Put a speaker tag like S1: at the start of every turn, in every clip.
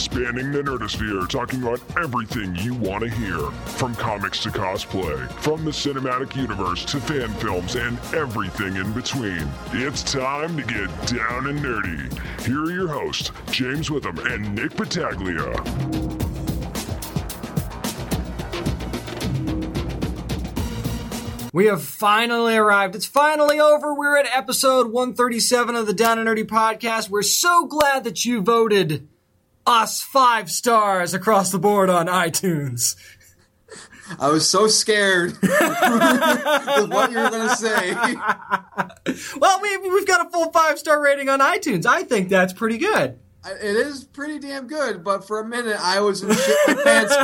S1: spanning the nerdosphere, talking about everything you want to hear. From comics to cosplay, from the cinematic universe to fan films and everything in between. It's time to get down and nerdy. Here are your hosts, James Witham and Nick Battaglia.
S2: We have finally arrived. It's finally over. We're at episode 137 of the Down and Nerdy podcast. We're so glad that you voted us five stars across the board on iTunes.
S3: I was so scared with what you were going to say.
S2: Well, we, we've got a full five star rating on iTunes. I think that's pretty good.
S3: It is pretty damn good, but for a minute I was in shit my pants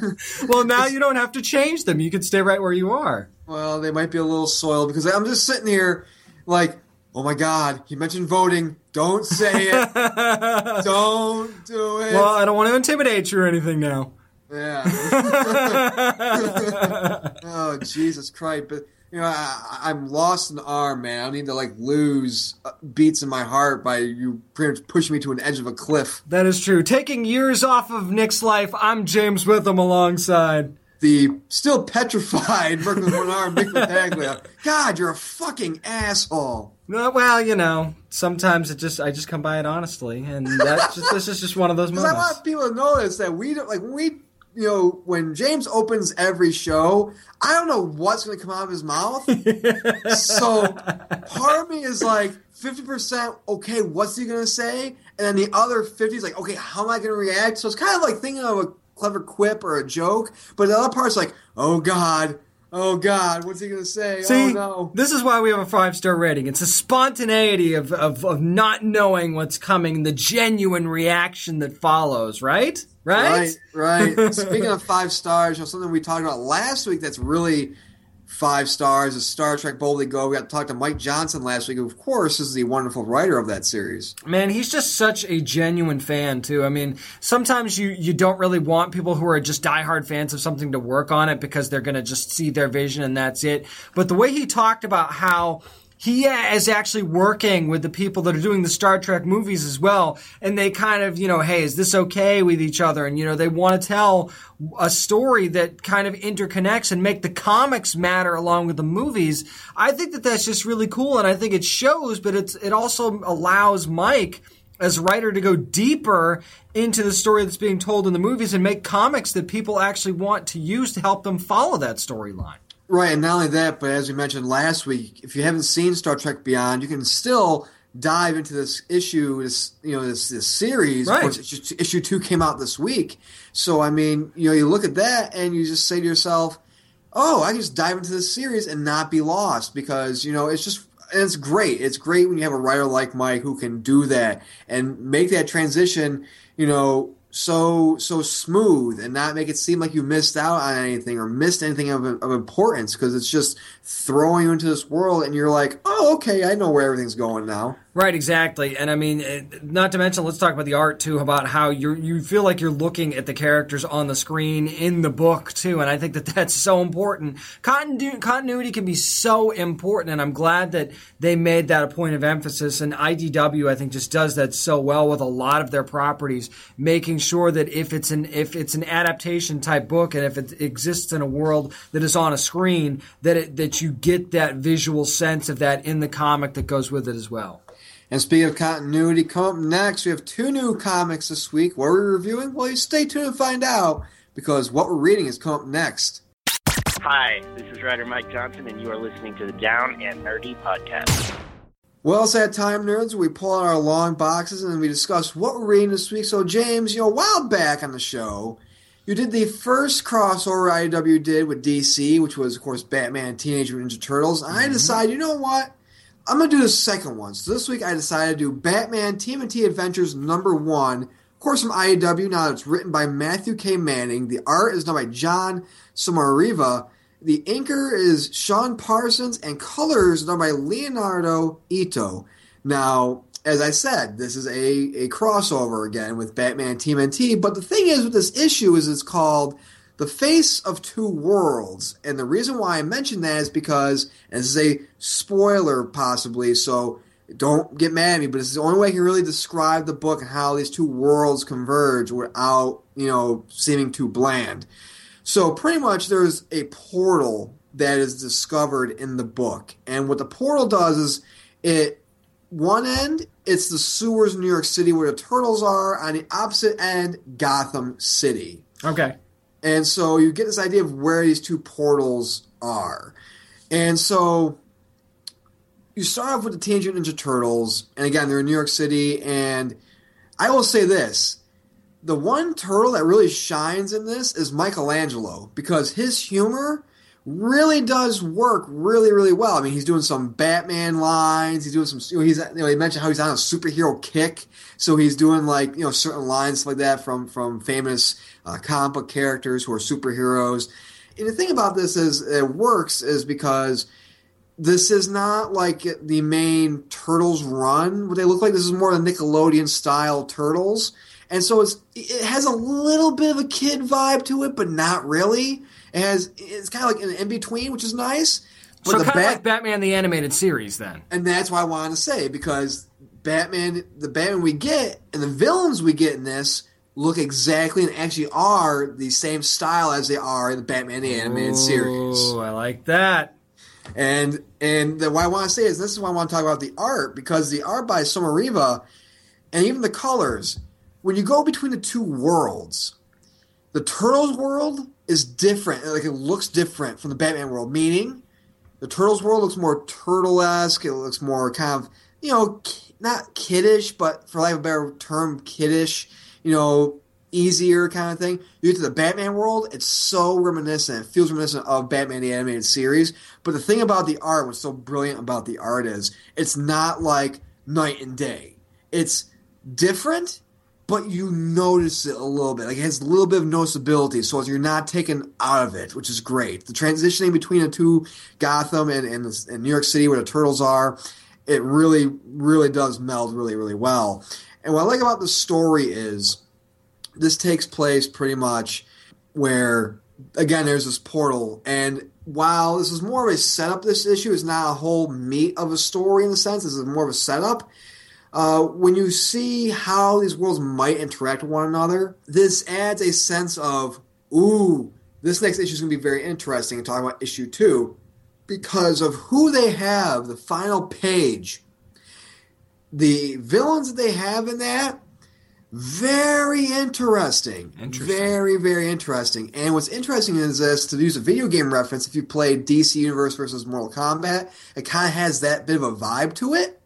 S3: mode.
S2: Well, now you don't have to change them. You can stay right where you are.
S3: Well, they might be a little soiled because I'm just sitting here like, oh my god, he mentioned voting. Don't say it. Don't do it.
S2: Well, I don't want to intimidate you or anything now.
S3: Yeah. oh Jesus Christ! But you know, I, I'm lost in arm, man. I need to like lose uh, beats in my heart by you pretty much pushing me to an edge of a cliff.
S2: That is true. Taking years off of Nick's life, I'm James Witham alongside.
S3: The still petrified Merc with one arm, Nick Battaglia. God, you're a fucking asshole.
S2: Uh, Well, you know, sometimes it just I just come by it honestly, and that's just, this is just one of those
S3: moments. I want people to notice that we don't like we. You know, when James opens every show, I don't know what's going to come out of his mouth. so part of me is like 50% okay what's he gonna say and then the other 50 is like okay how am i gonna react so it's kind of like thinking of a clever quip or a joke but the other part's like oh god oh god what's he gonna say oh,
S2: See,
S3: oh no
S2: this is why we have a five star rating. It's a spontaneity of, of of not knowing what's coming, the genuine reaction that follows. Right, right.
S3: right right speaking of five stars you know something we talked about last week that's really five stars is star trek boldly go we got to talk to mike johnson last week who of course is the wonderful writer of that series
S2: Man, he's just such a genuine fan too. I mean, sometimes you you don't really want people who are just diehard fans of something to work on it because they're going to just see their vision and that's it. But the way he talked about how he is actually working with the people that are doing the Star Trek movies as well, and they kind of, you know, hey, is this okay with each other? And you know, they want to tell a story that kind of interconnects and make the comics matter along with the movies. I think that that's just really cool, and I think it shows, but it's it also allows Mike as writer to go deeper into the story that's being told in the movies and make comics that people actually want to use to help them follow that storyline.
S3: Right, and not only that, but as we mentioned last week, if you haven't seen Star Trek Beyond, you can still dive into this issue, this you know this this series.
S2: Right.
S3: Course, issue, issue two came out this week, so I mean, you know, you look at that and you just say to yourself, "Oh, I can just dive into this series and not be lost," because you know it's just and it's great. It's great when you have a writer like Mike who can do that and make that transition, you know, so so smooth and not make it seem like you missed out on anything or missed anything of, of importance because it's just throwing you into this world and you're like, oh, okay, I know where everything's going now.
S2: Right, exactly. And I mean, not to mention, let's talk about the art too, about how you you feel like you're looking at the characters on the screen in the book too. And I think that that's so important. Continu- continuity can be so important, and I'm glad that they made that a point of emphasis. And IDW, I think, just does that so well with a lot of their properties, making sure that if it's an if it's an adaptation type book, and if it exists in a world that is on a screen, that it, that you get that visual sense of that in the comic that goes with it as well.
S3: And speaking of continuity, come up next, we have two new comics this week. What are we reviewing? Well, you stay tuned and find out because what we're reading is come up next.
S4: Hi, this is writer Mike Johnson, and you are listening to the Down and Nerdy podcast.
S3: Well, it's that time, nerds. We pull out our long boxes and we discuss what we're reading this week. So, James, you know, a while back on the show, you did the first crossover IDW did with DC, which was, of course, Batman Teenage Mutant Ninja Turtles. And I mm-hmm. decided, you know what? I'm to do the second one. So, this week I decided to do Batman TMNT Adventures number one. Of course, from IDW. Now, it's written by Matthew K. Manning. The art is done by John Sommariva. The inker is Sean Parsons, and colors done by Leonardo Ito. Now, as I said, this is a, a crossover again with Batman TMNT. But the thing is with this issue is it's called The Face of Two Worlds. And the reason why I mention that is because, and this is a spoiler possibly, so don't get mad at me, but it's the only way I can really describe the book and how these two worlds converge without, you know, seeming too bland. So pretty much there's a portal that is discovered in the book. And what the portal does is it one end it's the sewers in New York City where the turtles are, on the opposite end Gotham City.
S5: Okay.
S3: And so you get this idea of where these two portals are. And so you start off with the Mutant Ninja Turtles, and again, they're in New York City. And I will say this the one turtle that really shines in this is Michelangelo because his humor really does work really really well. I mean, he's doing some Batman lines. He's doing some. You know, he's you know he mentioned how he's on a superhero kick, so he's doing like you know certain lines like that from from famous uh, comic book characters who are superheroes. And the thing about this is it works is because this is not like the main Turtles run. What they look like this is more the Nickelodeon style Turtles, and so it's it has a little bit of a kid vibe to it, but not really. Has it's kind of like an in between, which is nice.
S5: But so kind of like Batman the animated series, then.
S3: And that's why I wanted to say because Batman, the Batman we get and the villains we get in this look exactly and actually are the same style as they are in the Batman the animated
S5: Ooh,
S3: series.
S5: Oh, I like that.
S3: And and the, what I want to say is this is why I want to talk about the art because the art by Sommariva and even the colors. When you go between the two worlds, the Turtles world is different. Like it looks different from the Batman world. Meaning, the Turtles world looks more turtle esque. It looks more kind of you know not kiddish, but for lack of a better term, kiddish. You know, easier kind of thing. You get to the Batman world, it's so reminiscent. It feels reminiscent of Batman the animated series. But the thing about the art, what's so brilliant about the art is, it's not like night and day. It's different but you notice it a little bit. Like it has a little bit of noticeability, so you're not taken out of it, which is great. The transitioning between the two Gotham and, and, and New York City, where the turtles are, it really, really does meld really, really well. And what I like about the story is this takes place pretty much where, again, there's this portal, and while this is more of a setup, this issue is not a whole meat of a story in the sense. This is more of a setup uh, when you see how these worlds might interact with one another, this adds a sense of, ooh, this next issue is going to be very interesting. And talking about issue two, because of who they have, the final page, the villains that they have in that, very interesting.
S5: Interesting.
S3: Very, very interesting. And what's interesting is this to use a video game reference, if you play DC Universe versus Mortal Kombat, it kind of has that bit of a vibe to it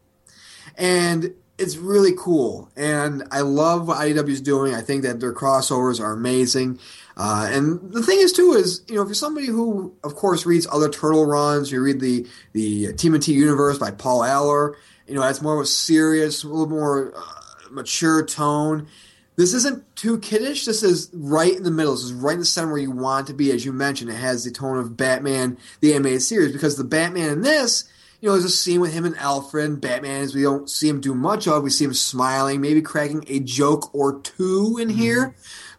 S3: and it's really cool. And I love what IDW is doing. I think that their crossovers are amazing. Uh, and the thing is, too, is you know, if you're somebody who, of course, reads other Turtle runs, you read the the TMNT Universe by Paul Allor. You know, that's more of a serious, a little more uh, mature tone. This isn't too kiddish. This is right in the middle. This is right in the center where you want to be. As you mentioned, it has the tone of Batman, the animated series, because the Batman in this you know, there's a scene with him and Alfred, Batman, as we don't see him do much of. We see him smiling, maybe cracking a joke or two in mm-hmm. here,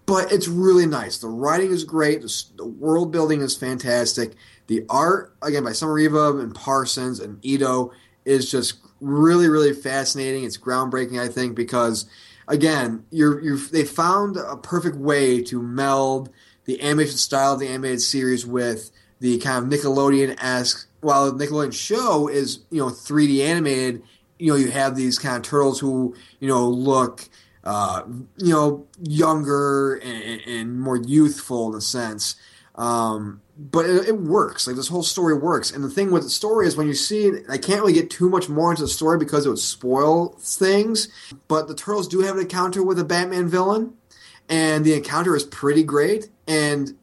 S3: but it's really nice. The writing is great. The, the world building is fantastic. The art, again, by Sommariva and Parsons and Ito, is just really, really fascinating. It's groundbreaking, I think, because again, you're, you're they found a perfect way to meld the animation style of the animated series with the kind of Nickelodeon esque while the Nickelodeon show is you know 3D animated, you know you have these kind of turtles who you know look uh, you know younger and, and, more youthful in a sense. Um, but it, it, works. Like this whole story works. And the thing with the story is when you see it, I can't really get too much more into the story because it would spoil things. But the turtles do have an encounter with a Batman villain, and the encounter is pretty great. And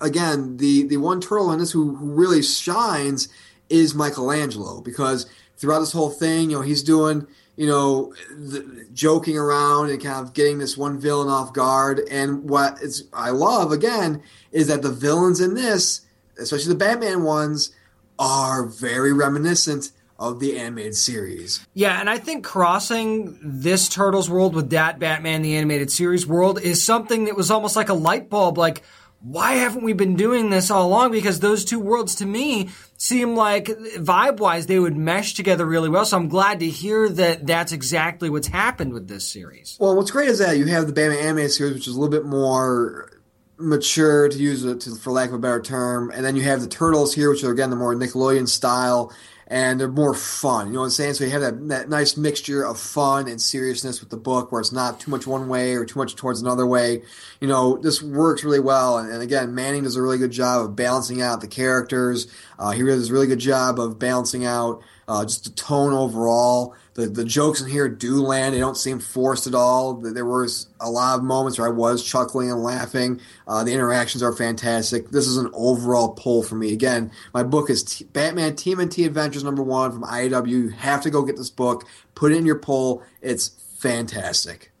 S3: again, the the one turtle in this who, who really shines is Michelangelo because throughout this whole thing, you know, he's doing you know, the, joking around and kind of getting this one villain off guard. And what I love again is that the villains in this, especially the Batman ones, are very reminiscent of the animated series.
S5: Yeah, and I think crossing this Turtles world with that Batman the animated series world is something that was almost like a light bulb. Like,
S2: why haven't we been doing this all along? Because those two worlds to me seem like vibe wise they would mesh together really well. So I'm glad to hear that that's exactly what's happened with this series.
S3: Well, what's great is that you have the Batman animated series, which is a little bit more mature, to use it to, for lack of a better term, and then you have the Turtles here, which are again the more Nickelodeon style, and they're more fun. You know what I'm saying? So you have that, that nice mixture of fun and seriousness with the book, where it's not too much one way or too much towards another way. You know, this works really well. And, and again, Manning does a really good job of balancing out the characters. Uh, he does a really good job of balancing out uh, just the tone overall. The, the jokes in here do land. They don't seem forced at all. There was a lot of moments where I was chuckling and laughing. Uh, the interactions are fantastic. This is an overall pull for me. Again, my book is T- Batman TMNT Adventures number one from IDW. You have to go get this book. Put it in your pull. It's fantastic.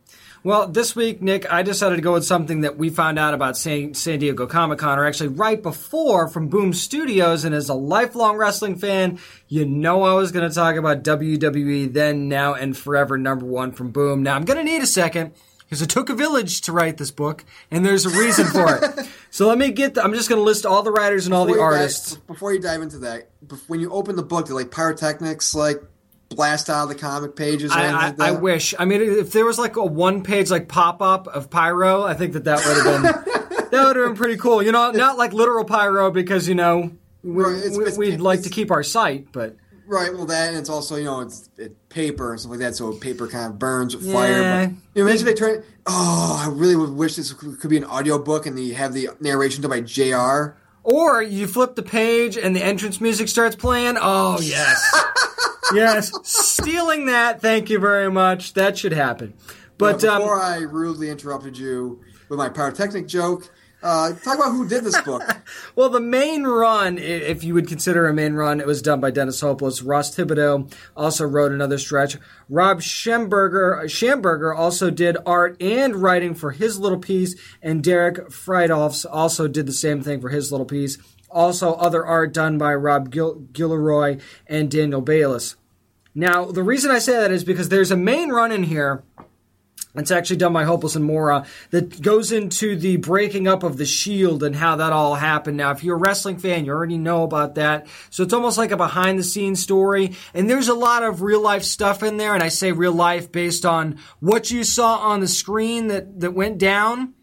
S2: Well, this week, Nick, I decided to go with something that we found out about San, San Diego Comic Con, or actually right before from Boom Studios. And as a lifelong wrestling fan, you know I was going to talk about WWE then, now, and forever number one from Boom. Now, I'm going to need a second because it took a village to write this book, and there's a reason for it. so let me get. The, I'm just going to list all the writers and all the artists.
S3: Dive, before you dive into that, when you open the book, they're like pyrotechnics, like blast out of the comic pages.
S2: I,
S3: like
S2: I, I, wish. I mean, if there was like a one page like pop up of pyro, I think that that would have been that would have been pretty cool. You know, not like literal pyro because you know we,
S3: Right, it's- it's-
S2: we'd like to keep our sight, but
S3: Right, well, that and it's also you know it's it, paper and stuff like that, so paper kind of burns with fire. But you know, imagine they turn. Oh, I really would wish this could be an audio book and you have the narration done by Jr.
S2: or you flip the page and the entrance music starts playing. Oh yes, yes, stealing that. Thank you very much. That should happen. But
S3: But
S2: um,
S3: before I rudely interrupted you with my pyrotechnic joke, uh, talk about who did this book.
S2: Well, the main run, if you would consider a main run, it was done by Dennis Hopeless. Ross Thibodeaux also wrote another stretch. Rob Schamberger, Schamberger also did art and writing for his little piece, and Derek Fridolfs also did the same thing for his little piece. Also, other art done by Rob Gil- Guillory and Daniel Bayliss. Now, the reason I say that is because there's a main run in here it's actually done by Hopeless and Mora that goes into the breaking up of the Shield and how that all happened. Now, if you're a wrestling fan, you already know about that. So it's almost like a behind the scenes story. And there's a lot of real life stuff in there. And I say real life based on what you saw on the screen that, that went down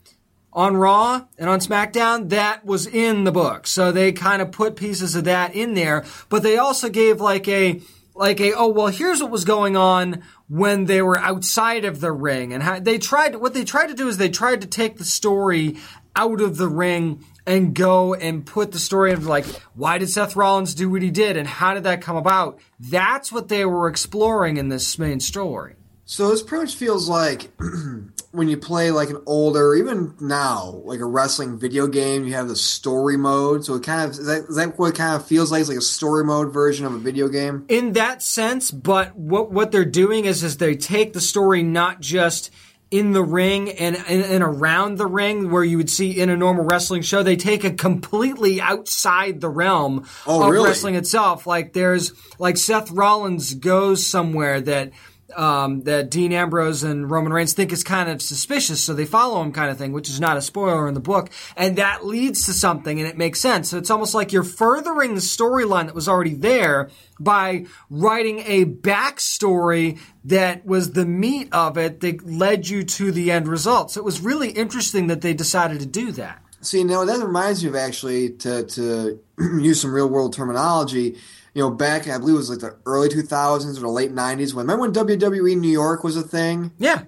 S2: on Raw and on SmackDown, that was in the book. So they kind of put pieces of that in there, but they also gave like a like a oh well here's what was going on when they were outside of the ring. And how they tried what they tried to do is they tried to take the story out of the ring and go and put the story of like why did Seth Rollins do what he did and how did that come about? That's what they were exploring in this main story.
S3: So this pretty much feels like when you play like an older, even now, like a wrestling video game, you have the story mode. So it kind of is that, is that what it kind of feels like? It's like a story mode version of a video game.
S2: in that sense, but what what they're doing is is they take the story not just in the ring and, and and around the ring where you would see in a normal wrestling show they take it completely outside the realm
S3: Oh,
S2: of
S3: really?
S2: wrestling itself like there's like Seth Rollins goes somewhere that um, that Dean Ambrose and Roman Reigns think is kind of suspicious, so they follow him, kind of thing, which is not a spoiler in the book, and that leads to something, and it makes sense. So it's almost like you're furthering the storyline that was already there by writing a backstory that was the meat of it that led you to the end result. So it was really interesting that they decided to do that.
S3: See, now that reminds me of actually to to use some real world terminology. You know, back I believe it was like the early two thousands or the late nineties. When remember when WWE New York was a thing?
S2: Yeah.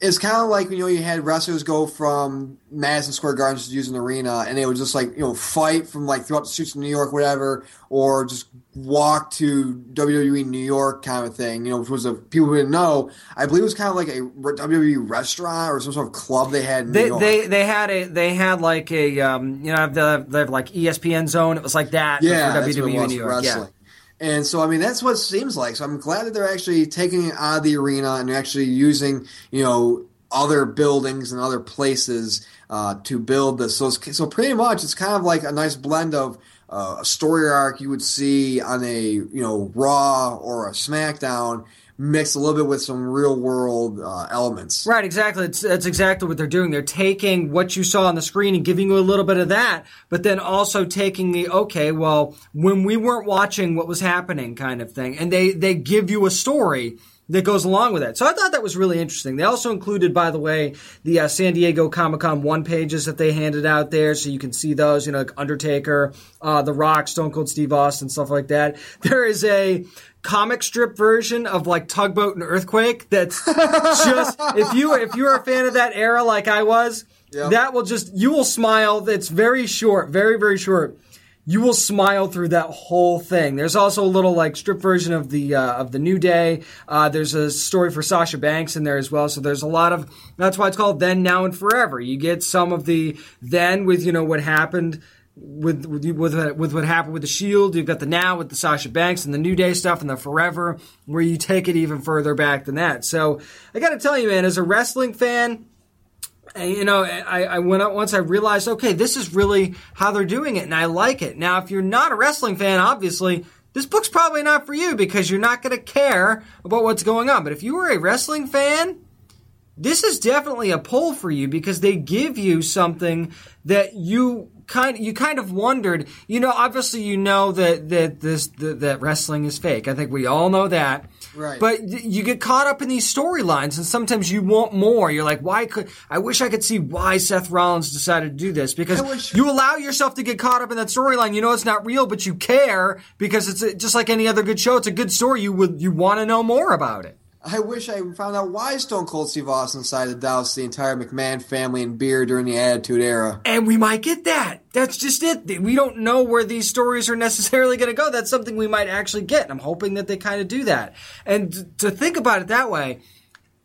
S3: it's kind of like you know you had wrestlers go from Madison Square Garden to use an arena, and they would just like you know fight from like throughout the streets of New York, whatever, or just walk to WWE New York kind of thing. You know, which was a people who didn't know. I believe it was kind of like a WWE restaurant or some sort of club they had in
S2: They,
S3: New York.
S2: they they had a they had like a um you know the they have like ESPN zone it was like that
S3: yeah,
S2: for
S3: that's what it
S2: WWE
S3: was
S2: New York yeah
S3: wrestling. And so, I mean, that's what it seems like. So I'm glad that they're actually taking it out of the arena and actually using, you know, other buildings and other places uh, to build this. So, so pretty much, it's kind of like a nice blend of uh, a story arc you would see on a, you know, Raw or a SmackDown, mixed a little bit with some real world uh, elements.
S2: Right, exactly. It's, that's exactly what they're doing. They're taking what you saw on the screen and giving you a little bit of that, but then also taking the okay, well, when we weren't watching what was happening, kind of thing, and they they give you a story that goes along with it. So I thought that was really interesting. They also included, by the way, the uh, San Diego Comic Con one pages that they handed out there, so you can see those. You know, like Undertaker, uh, The Rock, Stone Cold Steve Austin, stuff like that. There is a comic strip version of like Tugboat and Earthquake. That's just if you if you're a fan of that era, like I was.
S3: Yep.
S2: That will just you will smile. It's very short, very very short you will smile through that whole thing. There's also a little like strip version of the uh, of the New Day. Uh, there's a story for Sasha Banks in there as well. So there's a lot of that's why it's called Then, Now, and Forever. You get some of the then with you know what happened. With with with, with what happened with the Shield, you've got the now with the Sasha Banks and the New Day stuff, and the Forever, where you take it even further back than that. So I got to tell you, man, as a wrestling fan, you know, I, I went out once I realized, okay, this is really how they're doing it, and I like it. Now, if you're not a wrestling fan, obviously, this book's probably not for you because you're not going to care about what's going on. But if you are a wrestling fan, this is definitely a pull for you because they give you something that you kind you kind of wondered. You know, obviously you know that that this that, that wrestling is fake. I think we all know that.
S3: Right.
S2: But you get caught up in these storylines, and sometimes you want more. You're like, why could I wish I could see why Seth Rollins decided to do this because
S3: wish-
S2: you allow yourself to get caught up in that storyline. You know it's not real, but you care because it's a, just like any other good show. It's a good story. You would you want to know more about it.
S3: I wish I found out why Stone Cold Steve Austin decided to douse the entire McMahon family in beer during the Attitude Era.
S2: And we might get that. That's just it. We don't know where these stories are necessarily going to go. That's something we might actually get. I'm hoping that they kind of do that. And to think about it that way,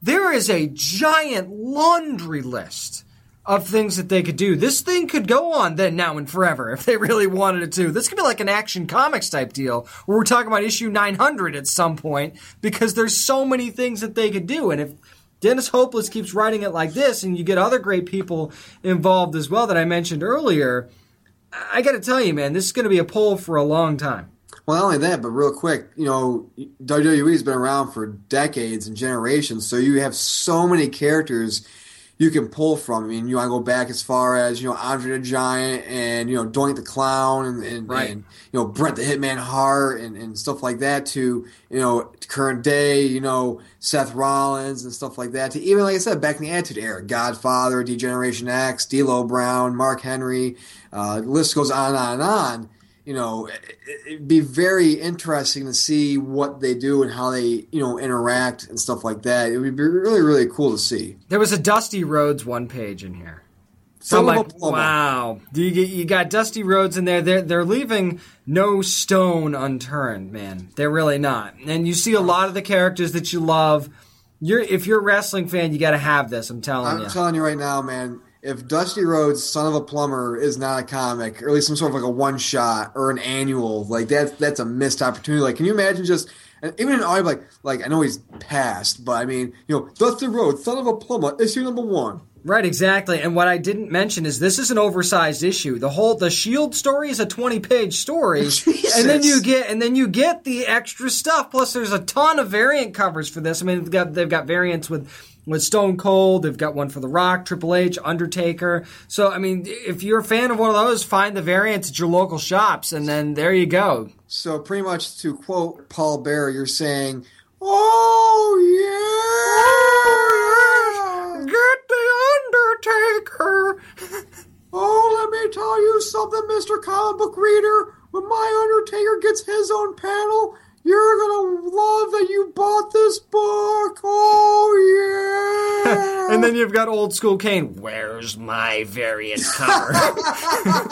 S2: there is a giant laundry list of things that they could do. This thing could go on then, now, and forever if they really wanted it to. This could be like an action comics type deal where we're talking about issue 900 at some point because there's so many things that they could do. And if Dennis Hopeless keeps writing it like this and you get other great people involved as well that I mentioned earlier, I got to tell you, man, this is going to be a poll for a long time.
S3: Well, not only that, but real quick, you know, WWE's been around for decades and generations, so you have so many characters you can pull from. I mean, you want to go back as far as you know Andre the Giant and you know Doink the Clown and, and,
S2: Right.
S3: and you know Bret the Hitman Hart and, and stuff like that to you know current day, you know Seth Rollins and stuff like that to even like I said back in the Attitude Era, Godfather, D-Generation X, D'Lo Brown, Mark Henry, uh, the list goes on and on and on you know, it- it'd be very interesting to see what they do and how they, you know, interact and stuff like that. It would be really, really cool to see.
S2: There was a Dusty Rhodes one page in here. So I'm like, wow. You, you got Dusty Rhodes in there. They're, they're leaving no stone unturned, man. They're really not. And you see a lot of the characters that you love. You're, if you're a wrestling fan, you got to have this. I'm telling
S3: I'm
S2: you.
S3: telling you right now, man. If Dusty Rhodes' Son of a Plumber is not a comic, or at least some sort of like a one shot or an annual, like that's that's a missed opportunity. Like, can you imagine just and even an audio like like I know he's passed, but I mean, you know, Dusty Rhodes, Son of a Plumber, issue number one.
S2: Right, exactly. And what I didn't mention is this is an oversized issue. The whole the Shield story is a 20-page story.
S3: Jesus.
S2: And then you get and then you get the extra stuff. Plus there's a ton of variant covers for this. I mean, they've got they've got variants with with Stone Cold, they've got one for The Rock, Triple H, Undertaker. So I mean, if you're a fan of one of those, find the variants at your local shops and then there you go.
S3: So pretty much to quote Paul Bearer, you're saying, "Oh yeah,
S2: Get the Undertaker.
S3: oh let me tell you something, Mister Comic Book Reader. When my Undertaker gets his own panel, you're gonna love that you bought this book. Oh yeah."
S2: And then you've got old school Kane. Where's my variant cover?
S3: I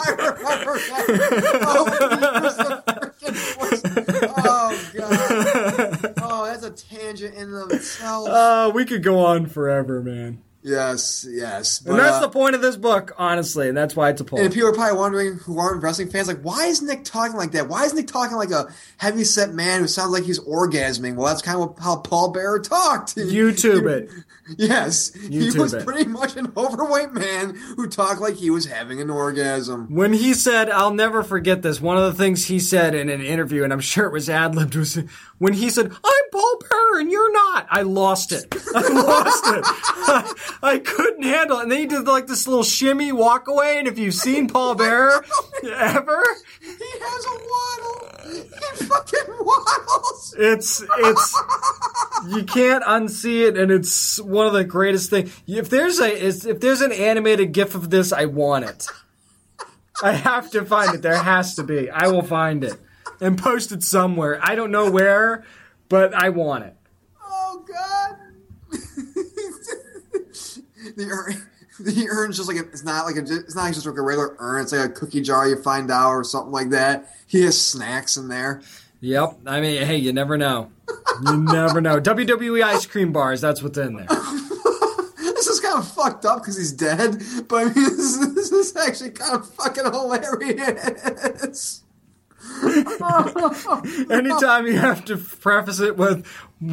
S3: remember that. Oh, when he was the. Oh god. Oh, that's a tangent in and of itself.
S2: Uh, we could go on forever, man.
S3: Yes, yes. But,
S2: And that's
S3: uh,
S2: the point of this book, honestly, and that's why it's a pull.
S3: And people are probably wondering who aren't wrestling fans, like, why is Nick talking like that? Why is Nick talking like a heavy set man who sounds like he's orgasming? Well, that's kind of how Paul Bearer talked.
S2: YouTube it.
S3: Yes, he was
S2: it.
S3: pretty much an overweight man who talked like he was having an orgasm.
S2: When he said, I'll never forget this, one of the things he said in an interview, and I'm sure it was ad libbed, was when he said, I'm Paul Bearer and you're not. I lost it. I lost it. I, couldn't handle it. And then he did like this little shimmy walk away. And if you've seen Paul Bearer ever,
S3: He has a waddle. He fucking waddles.
S2: it's, it's, you can't unsee it. And it's one of the greatest things. If there's a, if there's an animated gif of this, I want it. I have to find it. There has to be. I will find it and post it somewhere. I don't know where, but I want it.
S3: Oh God. The urn, the urn's just like a, it's not like a, it's not just like a regular urn. It's like a cookie jar you find out or something like that. He has snacks in there.
S2: Yep. I mean, hey, you never know. You never know. WWE ice cream bars. That's what's in there.
S3: This is kind of fucked up because he's dead, but I mean, this, this is actually kind of fucking hilarious.
S2: Anytime you have to preface it with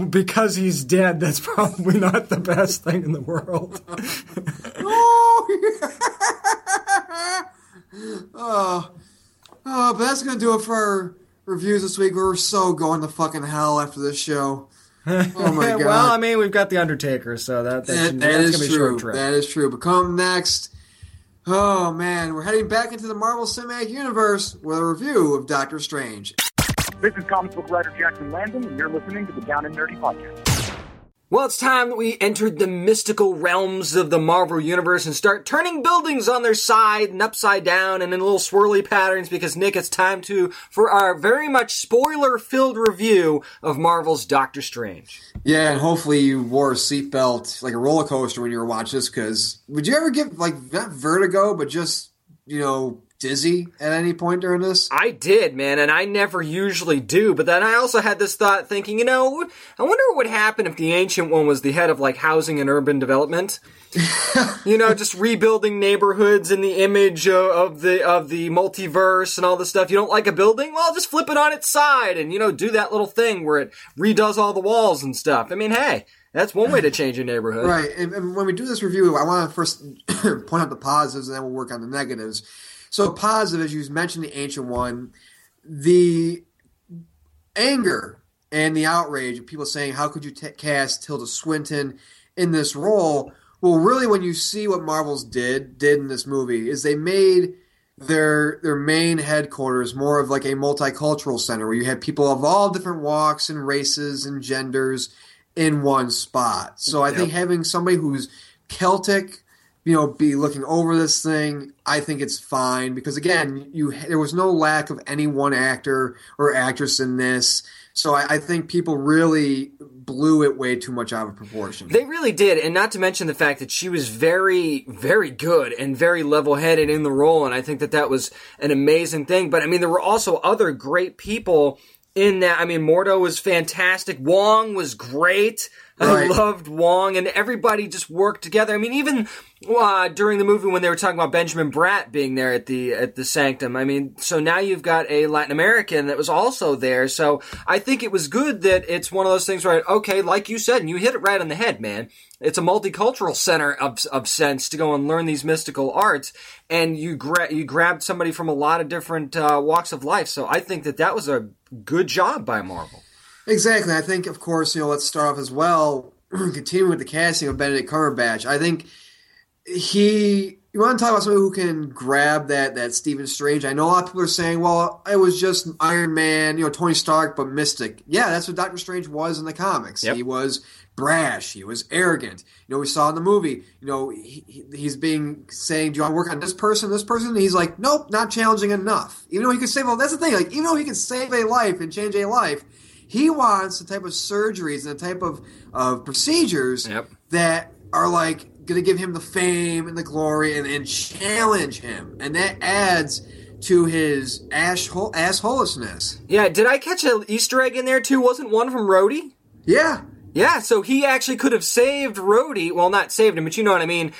S2: because he's dead, that's probably not the best thing in the world.
S3: oh, oh, oh, but that's gonna do it for our reviews this week. We're so going to fucking hell after this show. Oh my god!
S2: well, I mean, we've got the Undertaker, so that, that,
S3: That-
S2: should,
S3: that
S2: that's
S3: is
S2: gonna be
S3: true. That is true. But come next. Oh man, we're heading back into the Marvel Cinematic Universe with a review of Doctor Strange.
S6: This is comic book writer Jackson Landon, and you're listening to the Down and Nerdy Podcast.
S2: Well, it's time that we entered the mystical realms of the Marvel Universe and start turning buildings on their side and upside down and in little swirly patterns because, Nick, it's time to, for our very much spoiler filled review of Marvel's Doctor Strange.
S3: Yeah, and hopefully you wore a seatbelt like a roller coaster when you were watching this. Because would you ever get like not vertigo, but just you know dizzy at any point during this?
S2: I did, man, and I never usually do. But then I also had this thought thinking, you know, I wonder what would happen if the Ancient One was the head of like housing and urban development. you know, just rebuilding neighborhoods in the image of the of the multiverse and all this stuff. You don't like a building? Well, just flip it on its side and you know do that little thing where it redoes all the walls and stuff. I mean, hey, that's one way to change a neighborhood.
S3: Right. And, and when we do this review, I want to first point out the positives, and then we'll work on the negatives. So, positive, as you mentioned, the ancient one, the anger and the outrage of people saying, "How could you t- cast Tilda Swinton in this role?" Well, really, when you see what Marvel's did did in this movie, is they made their their main headquarters more of like a multicultural center where you had people of all different walks and races and genders in one spot. So I think having somebody who's Celtic, you know, be looking over this thing, I think it's fine because again, you there was no lack of any one actor or actress in this. So I, I think people really blew it way too much out of proportion.
S2: They really did, and not to mention the fact that she was very, very good and very level-headed in the role, and I think that that was an amazing thing. But I mean, there were also other great people in that. I mean, Mordo was fantastic. Wong was great. I loved Wong, and everybody just worked together. I mean, even uh, during the movie when they were talking about Benjamin Bratt being there at the at the Sanctum. I mean, so now you've got a Latin American that was also there. So I think it was good that it's one of those things where, okay, like you said, and you hit it right on the head, man. It's a multicultural center of of sense to go and learn these mystical arts, and you gra- you grabbed somebody from a lot of different uh, walks of life. So I think that that was a good job by Marvel.
S3: Exactly. I think, of course, you know, let's start off as well, continuing with the casting of Benedict Cumberbatch. I think he. You want to talk about someone who can grab that that Stephen Strange? I know a lot of people are saying, "Well, it was just Iron Man, you know, Tony Stark, but mystic." Yeah, that's what Doctor Strange was in the comics.
S2: Yep.
S3: He was brash. He was arrogant. You know, we saw in the movie. You know, he, he- he's being saying, "Do you want to work on this person, this person?" And he's like, "Nope, not challenging enough." Even though he could save. Well, that's the thing. Like, even though he can save a life and change a life, he wants the type of surgeries and the type of of procedures
S2: Yep.
S3: that are like going to give him the fame and the glory and, and challenge him, and that adds to his asshole assholishness.
S2: Yeah, did I catch an Easter egg in there too? Wasn't one from Rhodey?
S3: Yeah.
S2: Yeah, so he actually could have saved Rhodey. Well, not saved him, but you know what I mean.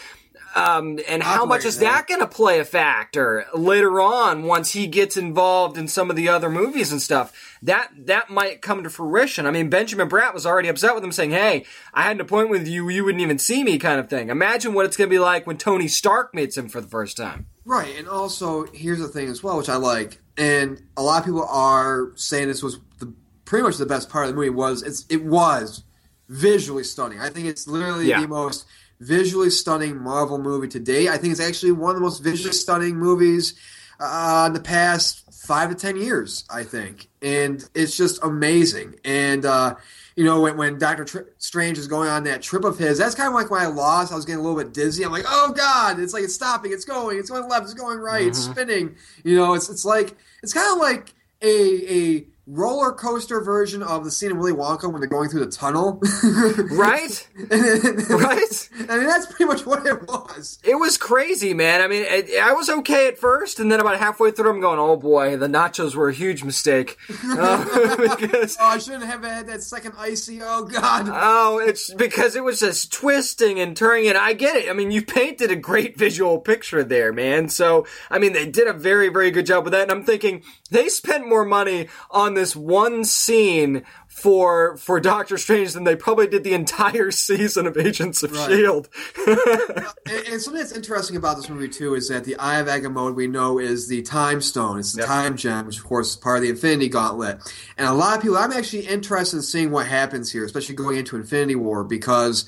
S2: Um, and how much is that going to play a factor later on once he gets involved in some of the other movies and stuff? That that might come to fruition. I mean, Benjamin Bratt was already upset with him, saying, "Hey, I had an appointment with you, you wouldn't even see me," kind of thing. Imagine what it's going to be like when Tony Stark meets him for the first time.
S3: Right, and also here's the thing as well, which I like, and a lot of people are saying this was the pretty much the best part of the movie was it's it was visually stunning. I think it's literally
S2: Yeah.
S3: the most visually stunning Marvel movie to date. I think it's actually one of the most visually stunning movies uh, in the past five to ten years. I think, and it's just amazing. And uh, you know, when, when Doctor Tr- Strange is going on that trip of his, that's kind of like when I lost. I was getting a little bit dizzy. I'm like, oh god, it's like it's stopping, it's going, it's going left, it's going right, it's spinning. You know, it's it's like it's kind of like a a roller coaster version of the scene in Willy Wonka when they're going through the tunnel.
S2: Right? right?
S3: I mean, that's pretty much what it was.
S2: It was crazy, man. I mean, I, I was okay at first, and then about halfway through, I'm going, "Oh boy, the nachos were a huge mistake." Uh, because
S3: Oh, I shouldn't have had that second icy. Oh God.
S2: Oh, it's because it was just twisting and turning, and I get it. I mean, you painted a great visual picture there, man. So, I mean, they did a very, very good job with that. And I'm thinking they spent more money on this one scene for for Doctor Strange than they probably did the entire season of Agents of
S3: Right.
S2: Shield.
S3: And, and something that's interesting about this movie too is that the Eye of Agamotto we know is the Time Stone. It's the
S2: Yep.
S3: Time Gem, which of course is part of the Infinity Gauntlet. And a lot of people, I'm actually interested in seeing what happens here, especially going into Infinity War, because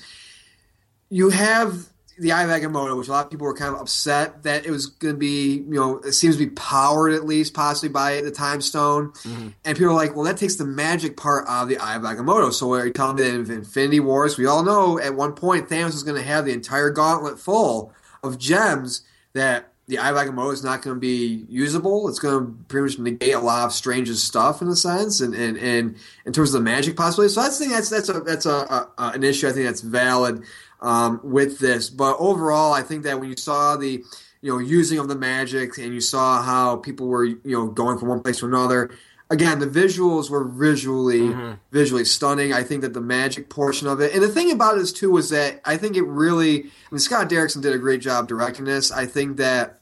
S3: you have the Eye of Agamotto, which a lot of people were kind of upset that it was going to be, you know, it seems to be powered at least possibly by the Time Stone. Mm-hmm. And people are like, well, that takes the magic part out of the Eye of Agamotto. So are you telling me that in Infinity Wars, we all know at one point Thanos is going to have the entire gauntlet full of gems that the Eye of Agamotto is not going to be usable. It's going to pretty much negate a lot of Strange's stuff in a sense, and and, and in terms of the magic possibilities. So I think that's that's a that's a, a an issue. I think that's valid um, with this. But overall, I think that when you saw the you know using of the magic and you saw how people were you know going from one place to another. Again, the visuals were visually visually stunning. I think that the magic portion of it, and the thing about it is too, was that I think it really. I mean, Scott Derrickson did a great job directing this. I think that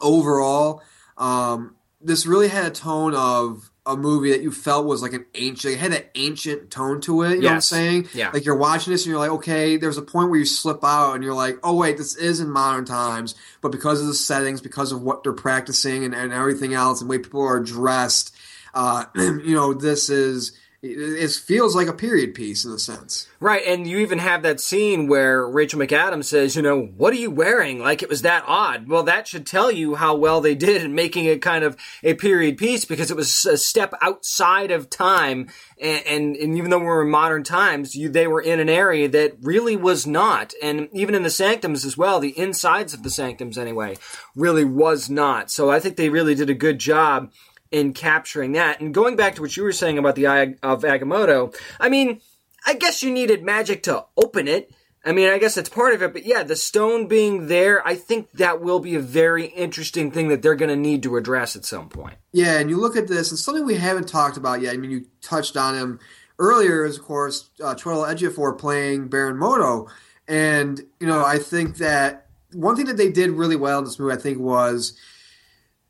S3: overall, um, this really had a tone of a movie that you felt was like an ancient, it had an ancient tone to it. You know what I'm saying?
S2: Yeah.
S3: Like you're watching this and you're like, okay, there's a point where you slip out and you're like, oh wait, this is in modern times, but because of the settings, because of what they're practicing and, and everything else, and the way people are dressed, uh, you know, this is. It, feels like a period piece in a sense.
S2: Right, and you even have that scene where Rachel McAdams says, you know, what are you wearing? Like it was that odd. Well, that should tell you how well they did in making it kind of a period piece because it was a step outside of time. And, and, and even though we're in modern times, you, they were in an area that really was not. And even in the sanctums as well, the insides of the sanctums anyway, really was not. So I think they really did a good job in capturing that. And going back to what you were saying about the Eye of Agamotto, I mean, I guess you needed magic to open it. I mean, I guess that's part of it, but yeah, the stone being there, I think that will be a very interesting thing that they're going to need to address at some point.
S3: Yeah, and you look at this, and something we haven't talked about yet. I mean, you touched on him earlier, is of course uh, Chiwetel Ejiofor playing Baron Mordo, and you know I think that one thing that they did really well in this movie, I think, was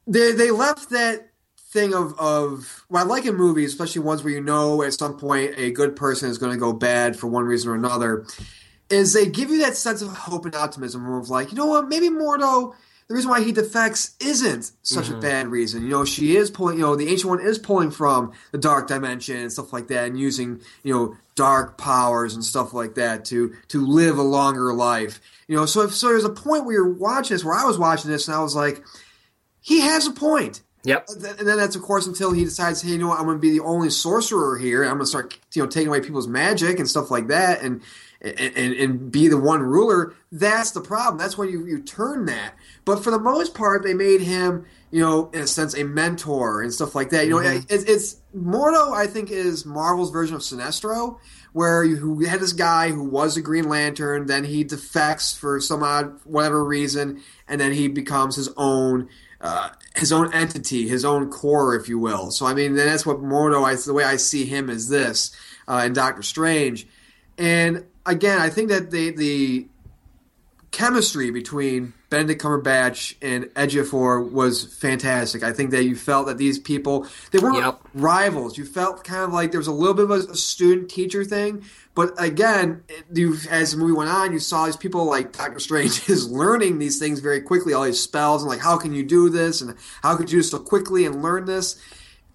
S3: they they left that thing of of what I like in movies, especially ones where you know at some point a good person is going to go bad for one reason or another, is they give you that sense of hope and optimism of like, you know what, maybe Mordo, the reason why he defects isn't such a mm-hmm. bad reason. You know, she is pulling, you know, the Ancient One is pulling from the dark dimension and stuff like that and using, you know, dark powers and stuff like that to to live a longer life. You know, so if, so there's a point where you're watching this, where I was watching this and I was like, he has a point.
S2: Yep.
S3: And then that's of course until he decides, hey, you know what, I'm going to be the only sorcerer here. I'm going to start, you know, taking away people's magic and stuff like that, and and, and be the one ruler. That's the problem. That's when you you turn that. But for the most part, they made him, you know, in a sense, a mentor and stuff like that. You know,
S2: Mm-hmm.
S3: it's, it's Mordo. I think is Marvel's version of Sinestro, where you who had this guy who was a Green Lantern, then he defects for some odd whatever reason, and then he becomes his own uh, his own entity, his own core, if you will. So I mean, that's what Mordo. I, the way I see him is this uh, in Doctor Strange. And again, I think that the the chemistry between Benedict Cumberbatch and Ejiofor was fantastic. I think that you felt that these people they weren't
S5: Yep.
S3: rivals. You felt kind of like there was a little bit of a, student teacher thing, but again, you as the movie went on, you saw these people like Doctor Strange is learning these things very quickly, all these spells, and like how can you do this, and how could you do this so quickly and learn this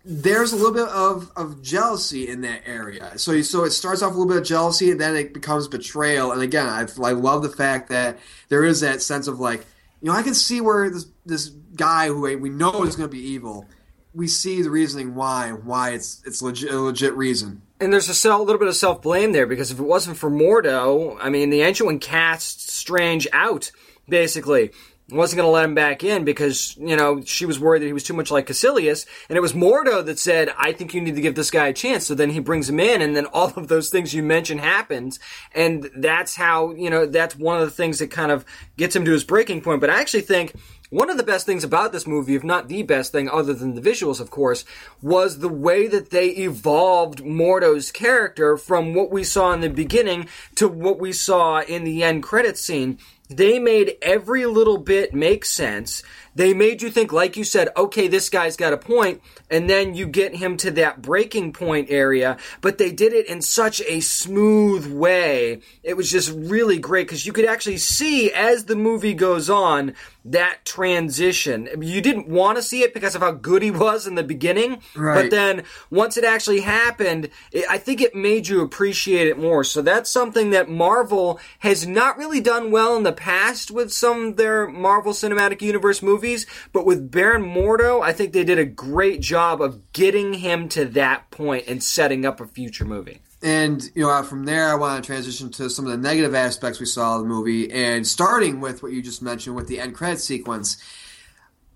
S3: there's a little bit of, of jealousy in that area. So so it starts off a little bit of jealousy, and then it becomes betrayal. And again, I, I love the fact that there is that sense of like, you know, I can see where this this guy who we know is going to be evil. We see the reasoning why why it's it's legit, a legit reason.
S2: And there's a sel- little bit of self blame there because if it wasn't for Mordo, I mean, the Ancient One cast Strange out, basically. Wasn't going to let him back in because, you know, she was worried that he was too much like Caecilius. And it was Mordo that said, I think you need to give this guy a chance. So then he brings him in, and then all of those things you mentioned happens. And that's how, you know, that's one of the things that kind of gets him to his breaking point. But I actually think one of the best things about this movie, if not the best thing, other than the visuals, of course, was the way that they evolved Mordo's character from what we saw in the beginning to what we saw in the end credits scene. They made every little bit make sense. They made you think, like you said, okay, this guy's got a point, and then you get him to that breaking point area, but they did it in such a smooth way. It was just really great because you could actually see as the movie goes on that transition. You didn't want to see it because of how good he was in the beginning, but then once it actually happened, it, I think it made you appreciate it more. So that's something that Marvel has not really done well in the past with some of their Marvel Cinematic Universe movies, but with Baron Mordo, I think they did a great job of getting him to that point and setting up a future movie.
S3: And you know, from there, I want to transition to some of the negative aspects we saw of the movie, and starting with what you just mentioned with the end credit sequence.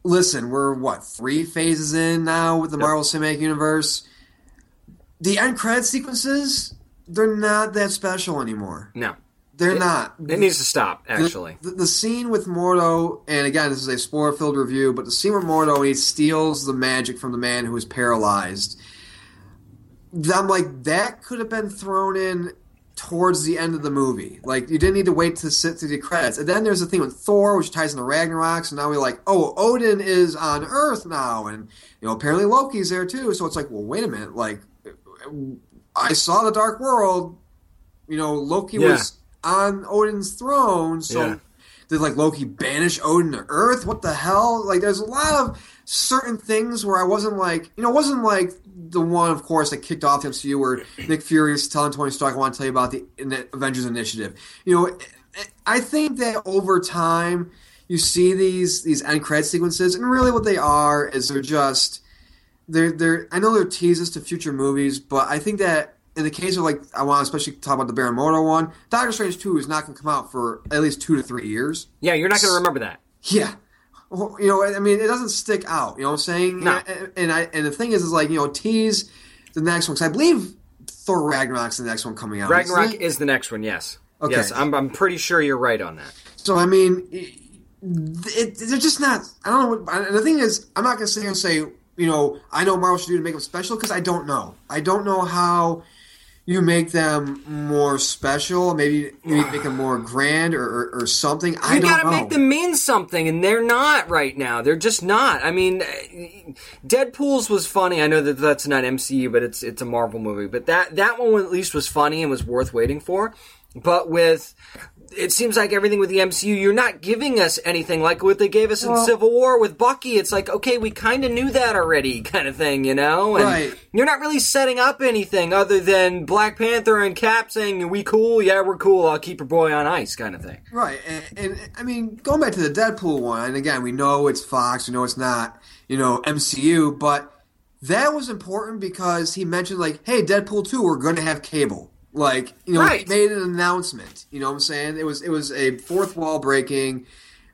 S3: Listen, we're what three phases in now with the Marvel Cinematic Universe. The end credit sequences, they're not that special anymore.
S2: No.
S3: They're not.
S2: It needs to stop, actually.
S3: The, the scene with Mordo, and again, this is a spoiler filled review, but the scene with Mordo when he steals the magic from the man who is paralyzed, I'm like, that could have been thrown in towards the end of the movie. Like, you didn't need to wait to sit through the credits. And then there's the thing with Thor, which ties into Ragnarok, so now we're like, oh, Odin is on Earth now, and, you know, apparently Loki's there too, so it's like, well, wait a minute, like, I saw the Dark World, you know, Loki
S2: Yeah.
S3: was on Odin's throne, so
S2: Yeah.
S3: did like Loki banish Odin to Earth? What the hell? Like, there's a lot of certain things where I wasn't like, you know, it wasn't like the one, of course, that kicked off the MCU where Nick Fury is telling Tony Stark, "I want to tell you about the in- Avengers Initiative." You know, I think that over time you see these these end credit sequences, and really what they are is they're just they're they're I know they're teases to future movies, but I think that in the case of like I want to especially talk about the Baron Mordo one, Doctor Strange two is not going to come out for at least two to three years.
S2: Yeah, you're not going to remember that.
S3: Yeah. Well, You know, I mean, it doesn't stick out. You know what I'm saying?
S2: No.
S3: And, and I and the thing is, is like you know, tease the next one because I believe Thor Ragnarok's the next one coming out.
S2: Ragnarok is the next one, yes.
S3: Okay.
S2: Yes, I'm, I'm pretty sure you're right on that.
S3: So I mean, it, it, they're just not. I don't know. What, and the thing is, I'm not going to sit here and say, you know, I know Marvel should do to make them special because I don't know. I don't know how you make them more special. Maybe maybe make them more grand or, or, or something. I
S2: You gotta
S3: know.
S2: make them mean something, and they're not right now. They're just not. I mean, Deadpool's was funny. I know that that's not MCU, but it's it's a Marvel movie. But that that one at least was funny and was worth waiting for. But with it seems like everything with the MCU, you're not giving us anything like what they gave us in Civil War with Bucky. It's like, okay, we kind of knew that already, kind of thing, you know? And
S3: Right.
S2: you're not really setting up anything other than Black Panther and Cap saying, "We cool? Yeah, we're cool. I'll keep your boy on ice," kind of thing.
S3: Right, and, and I mean, going back to the Deadpool one, and again, we know it's Fox, we know it's not, you know, MCU, but that was important because he mentioned like, hey, Deadpool two, we're going to have Cable. Like, you know,
S2: Right.
S3: made an announcement. You know what I'm saying? It was it was a fourth wall breaking.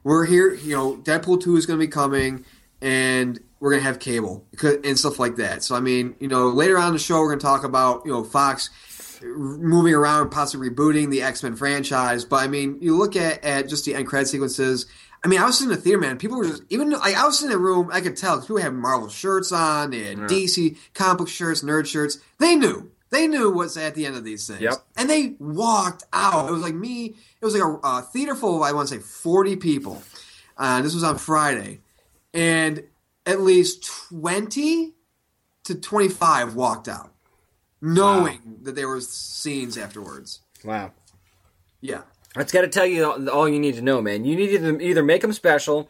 S3: We're here, you know, Deadpool two is going to be coming, and we're going to have Cable and stuff like that. So I mean, you know, later on in the show, we're going to talk about you know Fox moving around, possibly rebooting the X Men franchise. But I mean, you look at, at just the end credit sequences. I mean, I was in the theater, man. People were just even like I was in the room. I could tell 'cause people had Marvel shirts on, they had DC comic book shirts, nerd shirts. They knew They knew what's at the end of these things.
S2: Yep.
S3: And they walked out. It was like me, it was like a, a theater full of, I want to say, 40 people. Uh, this was on Friday. And at least 20 to 25 walked out, knowing that there were scenes afterwards.
S2: Wow.
S3: Yeah.
S2: That's got to tell you all- all you need to know, man. You need to either make them special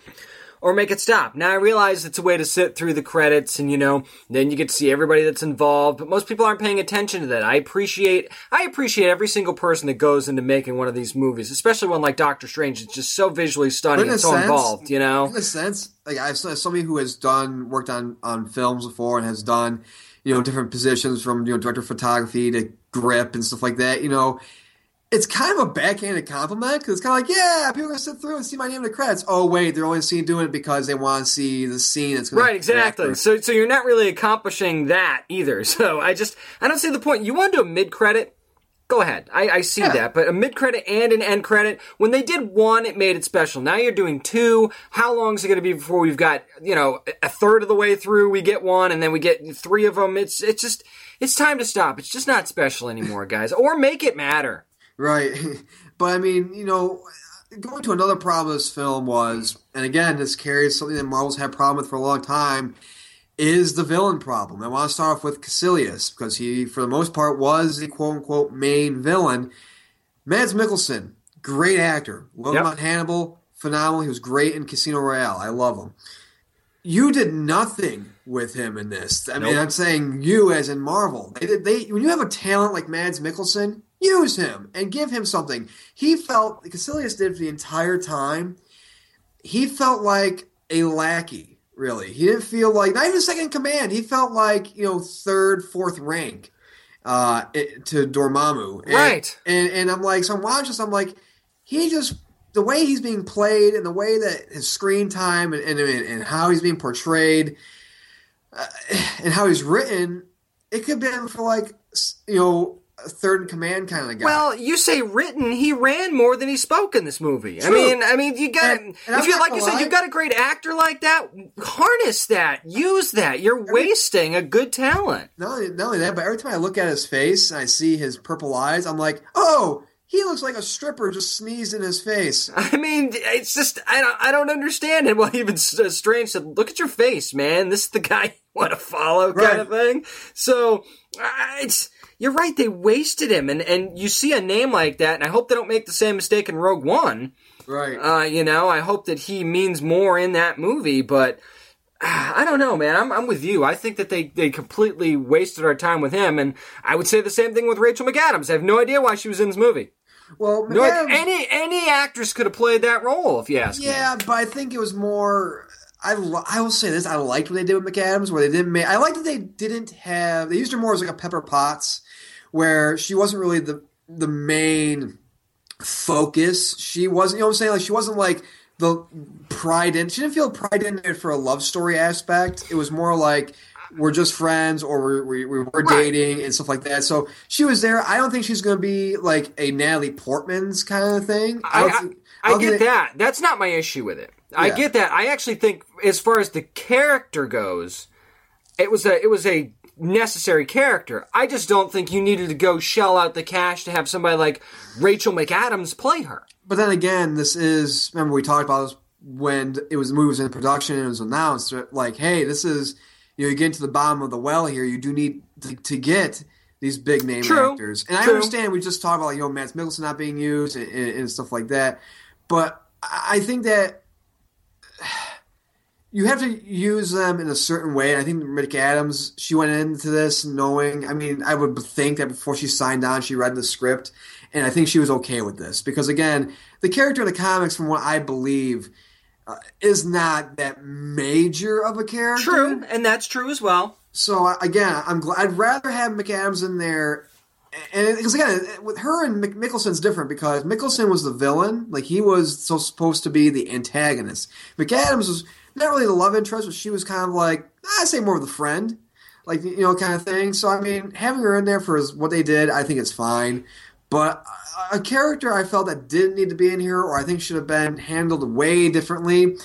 S2: or make it stop. Now I realize it's a way to sit through the credits and you know, then you get to see everybody that's involved, but most people aren't paying attention to that. I appreciate I appreciate every single person that goes into making one of these movies, especially one like Doctor Strange. It's just so visually stunning and so
S3: sense-
S2: involved, you know.
S3: In a sense, like I saw somebody who has done worked on on films before and has done you know different positions from you know director of photography to grip and stuff like that. You know, it's kind of a backhanded compliment because it's kind of like yeah, people are gonna sit through and see my name in the credits. Oh wait, they're only seeing doing it because they want to see the scene that's going
S2: Right, exactly. So, so you're not really accomplishing that either. So I just, I don't see the point. You want to do a mid credit? Go ahead. I, I see
S3: Yeah.
S2: that. But a mid credit and an end credit, when they did one, it made it special. Now you're doing two. How long is it going to be before we've got, you know, a third of the way through, we get one, and then we get three of them? It's, it's just, it's time to stop. It's just not special anymore, guys. Or make it matter.
S3: Right. But I mean, you know, going to another problem this film was, and again, this carries something that Marvel's had a problem with for a long time, is the villain problem. I want to start off with Caecilius, because he, for the most part, was the quote unquote main villain. Mads Mikkelsen, great actor. Love him
S2: Yep.
S3: on Hannibal, phenomenal. He was great in Casino Royale. I love him. You did nothing with him in this. I mean, I'm saying you as in Marvel. They. They when you have a talent like Mads Mikkelsen, use him and give him something. He felt Caecilius did for the entire time. He felt like a lackey. Really, he didn't feel like not even second command. He felt like you know third, fourth rank uh, to Dormammu. And,
S2: Right.
S3: And and I'm like, so I'm watching this. I'm like, he just the way he's being played and the way that his screen time and and, and how he's being portrayed uh, and how he's written, it could be for like you know a third in command kind of guy.
S2: Well, you say written. He ran more than he spoke in this movie. I mean, I mean, you got
S3: And- and
S2: if you like you said, you've got a great actor like that. Harness that. Use that. You're wasting a good talent.
S3: not only, not only that, but every time I look at his face and I see his purple eyes, I'm like, oh, he looks like a stripper just sneezed in his face.
S2: I mean, it's just I don't I don't understand it. Well, even uh, Strange said, "Look at your face, man. This is the guy you want to follow, kind
S3: Right.
S2: of thing." So uh, it's you're right. They wasted him, and and you see a name like that, and I hope they don't make the same mistake in Rogue One.
S3: Right.
S2: Uh, you know, I hope that he means more in that movie, but ah, I don't know, man. I'm, I'm with you. I think that they, they completely wasted our time with him, and I would say the same thing with Rachel McAdams. I have no idea why she was in this movie.
S3: well,
S2: No,
S3: McAdams-
S2: any any actress could have played that role, if you ask me.
S3: Yeah, but I think it was more. I, I will say this: I liked what they did with McAdams, where they didn't make. I liked that they didn't have. They used her more as like a Pepper Potts, where she wasn't really the the main focus. She wasn't. You know what I'm saying? Like she wasn't like the pride in. She didn't feel pride in it for a love story aspect. It was more like we're just friends or we're, we, we we're dating and stuff like that. So she was there. I don't think she's going to be like a Natalie Portman's kind of thing.
S2: I, I,
S3: think-
S2: I
S3: don't
S2: get that. That's not my issue with it. I get that. I actually think, as far as the character goes, it was a it was a necessary character. I just don't think you needed to go shell out the cash to have somebody like Rachel McAdams play her.
S3: But then again, this is remember we talked about this when it was the movie was in production and it was announced. Like, hey, this is you know you get to the bottom of the well here. You do need to, to get these big name
S2: True.
S3: actors, and I understand we just talked about like, you know Mads Mikkelsen not being used and, and, and stuff like that. But I think that you have to use them in a certain way. I think Rick Adams, she went into this knowing. I mean, I would think that before she signed on, she read the script, and I think she was okay with this because again, the character in the comics, from what I believe, uh, is not that major of a character.
S2: True, and that's true as well.
S3: So again, I'm glad. I'd rather have McAdams in there, and because again, with her and Mc- Mikkelsen's different because Mikkelsen was the villain, like he was so supposed to be the antagonist. McAdams was not really the love interest, but she was kind of like I say more of the friend, like you know, kind of thing. So I mean, having her in there for what they did, I think it's fine. But a- character I felt that didn't need to be in here, or I think should have been handled way differently,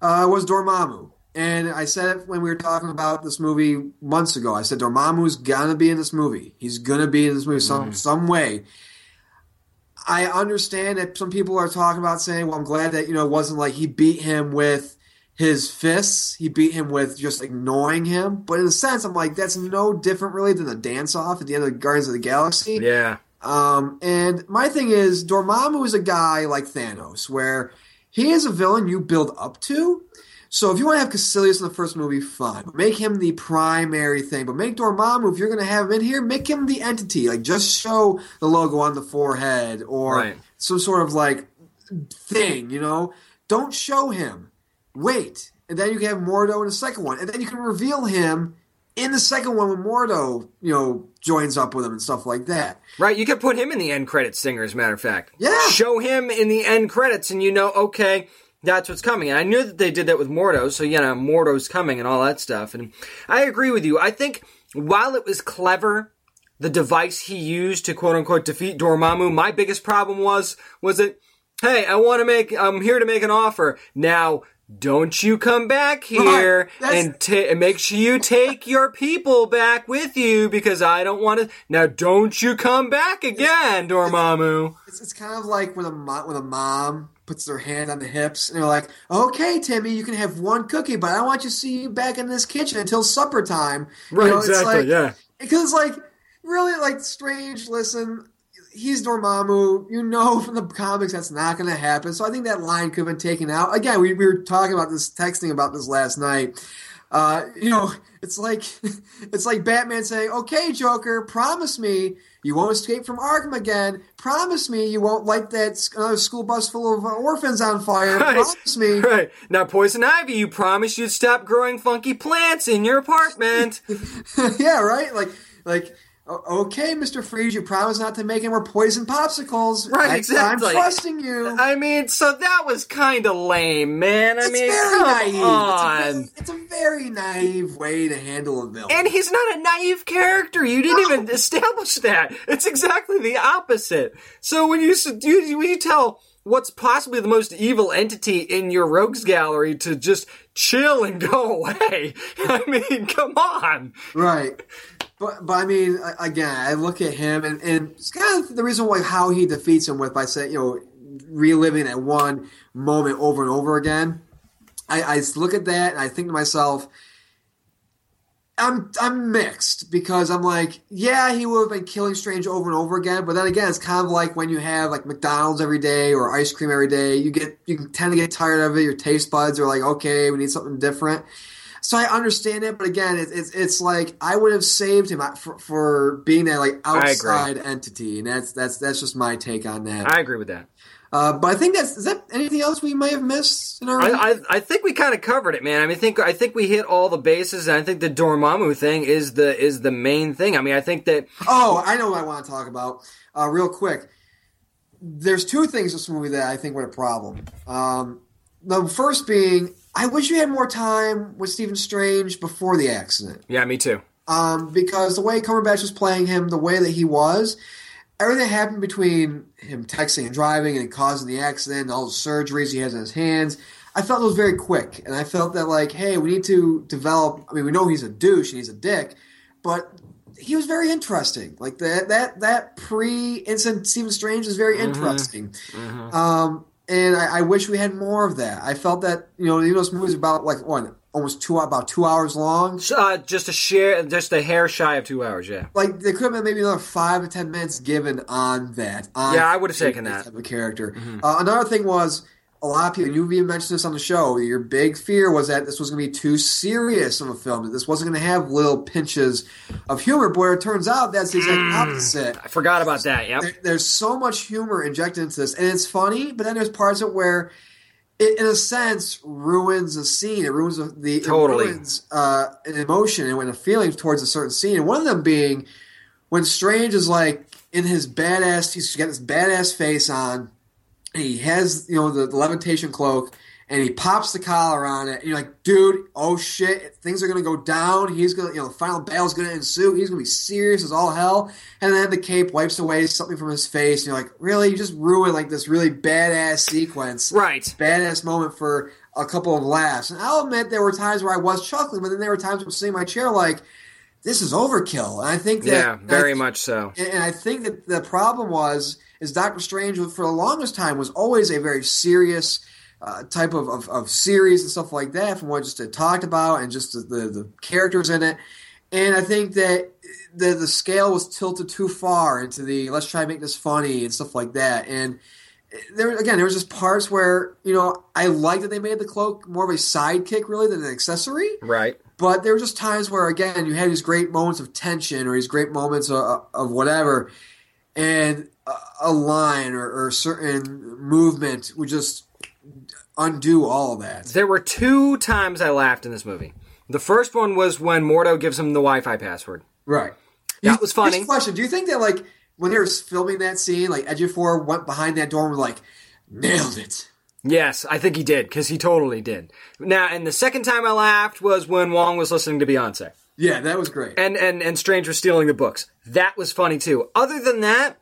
S3: uh, was Dormammu. And I said it when we were talking about this movie months ago. I said Dormammu's gonna be in this movie. He's gonna be in this movie some some way. I understand that some people are talking about saying, "Well, I'm glad that you know it wasn't like he beat him with his fists. He beat him with just ignoring him." But in a sense, I'm like, that's no different really than the dance off at the end of Guardians of the Galaxy.
S2: Yeah.
S3: Um, and my thing is, Dormammu is a guy like Thanos, where he is a villain you build up to. So if you want to have Caecilius in the first movie, fine. Make him the primary thing. But make Dormammu, if you're going to have him in here, make him the entity. Like, just show the logo on the forehead or
S2: Right.
S3: some sort of, like, thing, you know? Don't show him. Wait. And then you can have Mordo in the second one. And then you can reveal him in the second one when Mordo, you know, joins up with him and stuff like that.
S2: Right, you could put him in the end credits singer, as a matter of fact.
S3: Yeah.
S2: Show him in the end credits, and you know, okay, that's what's coming. And I knew that they did that with Mordo, so, you know, Mordo's coming and all that stuff. And I agree with you. I think while it was clever, the device he used to quote unquote defeat Dormammu, my biggest problem was, was it, hey, I want to make, I'm here to make an offer. Now, don't you come back here
S3: Right,
S2: and, ta- and make sure you take your people back with you because I don't want to. Now, don't you come back again, Dormammu.
S3: It's, it's kind of like when a mo- when a mom puts their hand on the hips and they're like, "Okay, Timmy, you can have one cookie, but I want you to see you back in this kitchen until supper time." You
S2: Right,
S3: know, it's
S2: exactly,
S3: like-
S2: yeah.
S3: Because like really, like strange. Listen, he's Dormammu. You know from the comics that's not going to happen. So I think that line could have been taken out. Again, we, we were talking about this, texting about this last night. Uh, you know, it's like it's like Batman saying, "Okay, Joker, promise me you won't escape from Arkham again. Promise me you won't light that another school bus full of uh, orphans on fire.
S2: Right.
S3: Promise me."
S2: Right. Now, Poison Ivy, you promised you'd stop growing funky plants in your apartment.
S3: yeah, right. Like, like, okay, Mister Freeze, you promised not to make any more poison popsicles.
S2: Right,
S3: I,
S2: exactly.
S3: I'm trusting you.
S2: I mean, so that was kind of lame, man. I
S3: it's
S2: mean,
S3: very
S2: come
S3: naive.
S2: on.
S3: It's, a, very- it's a very naive way to handle a villain.
S2: And he's not a naive character. You didn't even establish that. It's exactly the opposite. So when you you when you tell what's possibly the most evil entity in your rogues gallery to just chill and go away, I mean, come on.
S3: Right. But, but I mean, again, I look at him, and, and it's kind of the reason why how he defeats him with by saying, you know, reliving that one moment over and over again. I, I look at that and I think to myself, I'm I'm mixed because I'm like, yeah, he would have been killing Strange over and over again, but then again, it's kind of like when you have like McDonald's every day or ice cream every day. You get you tend to get tired of it. Your taste buds are like, okay, we need something different. So I understand it, but again, it, it's it's like I would have saved him for, for being that like outside entity, and that's that's that's just my take on that.
S2: I agree with that.
S3: Uh, but I think that's is that anything else we may have missed in our
S2: I, I, I think we kind of covered it, man. I mean, I think I think we hit all the bases, and I think the Dormammu thing is the is the main thing. I mean, I think that
S3: Oh, I know what I want to talk about. Uh, real quick. There's two things in this movie that I think were a problem. Um, the first being, I wish you had more time with Stephen Strange before the accident.
S2: yeah, me too.
S3: Um, because the way Cumberbatch was playing him, the way that he was, everything that happened between him texting and driving and causing the accident, all the surgeries he has in his hands, I felt it was very quick. And I felt that, like, hey, we need to develop. I mean, we know he's a douche and he's a dick, but he was very interesting. Like that that that pre incident Stephen Strange is very interesting. Um, and I, I wish we had more of that. I felt that you know, you know, this movie's about like what almost two about two hours long.
S2: Uh, just a share, just a hair shy of two hours. Yeah.
S3: Like there could have been maybe another five to ten minutes given on that. On
S2: Yeah, I would have taken that.
S3: type of character. Uh, another thing was a lot of people. You've even mentioned this on the show. Your big fear was that this was going to be too serious of a film. That this wasn't going to have little pinches of humor. But it turns out that's the exact opposite.
S2: I forgot about that. Yep.
S3: There, there's so much humor injected into this, and it's funny. But then there's parts of it where, it, in a sense, ruins a scene. It ruins the, the
S2: Totally.
S3: ruins uh, an emotion and when a feeling towards a certain scene. And one of them being when Strange is like in his badass. He's got this badass face on. He has you know the, the levitation cloak. And he pops the collar on it, and you're like, dude, oh shit, things are gonna go down. He's gonna, you know, the final battle's gonna ensue. He's gonna be serious as all hell. And then the cape wipes away something from his face, and you're like, really? You just ruined like this really badass sequence,
S2: Right.
S3: badass moment for a couple of laughs. And I'll admit there were times where I was chuckling, but then there were times where I was sitting in my chair like, this is overkill. And I think that
S2: Yeah, very
S3: I,
S2: much so.
S3: and I think that the problem was is Doctor Strange for the longest time was always a very serious uh, type of, of, of series and stuff like that from what just it talked about and just the, the, the characters in it. And I think that the the scale was tilted too far into the let's try to make this funny and stuff like that. And there again, there was just parts where you know I like that they made the cloak more of a sidekick really than an accessory.
S2: Right.
S3: But there were just times where, again, you had these great moments of tension or these great moments of, of whatever, and a, line or, or a certain movement would just undo all that.
S2: There were two times I laughed in this movie. The first one was when Mordo gives him the Wi-Fi password.
S3: Right.
S2: That was funny.
S3: Question: Do you think that, like, when they were filming that scene, like Ejiofor went behind that door and was like, "Nailed it"?
S2: Yes, I think he did because he totally did. Now, and the second time I laughed was when Wong was listening to Beyonce,
S3: Yeah, that was great.
S2: and and and Strange was stealing the books. That was funny too. Other than that,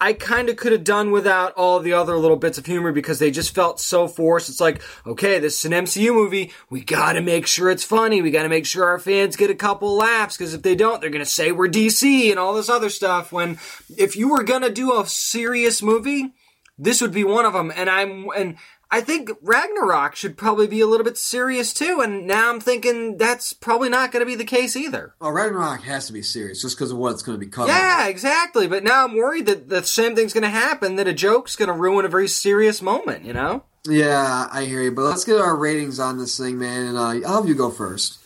S2: I kind of could have done without all the other little bits of humor because they just felt so forced. It's like, okay, this is an MCU movie. We got to make sure it's funny. We got to make sure our fans get a couple laughs because if they don't, they're to say we're DC and all this other stuff. When if you were to do a serious movie, this would be one of them. And I'm and I think Ragnarok should probably be a little bit serious too. And now I'm thinking that's probably not going to be the case either.
S3: Oh, Ragnarok has to be serious just because of what it's going to be covering.
S2: Yeah, exactly. But now I'm worried that the same thing's going to happen. That a joke's going to ruin a very serious moment. You know.
S3: Yeah, I hear you. But let's get our ratings on this thing, man. And uh, I'll have you go first.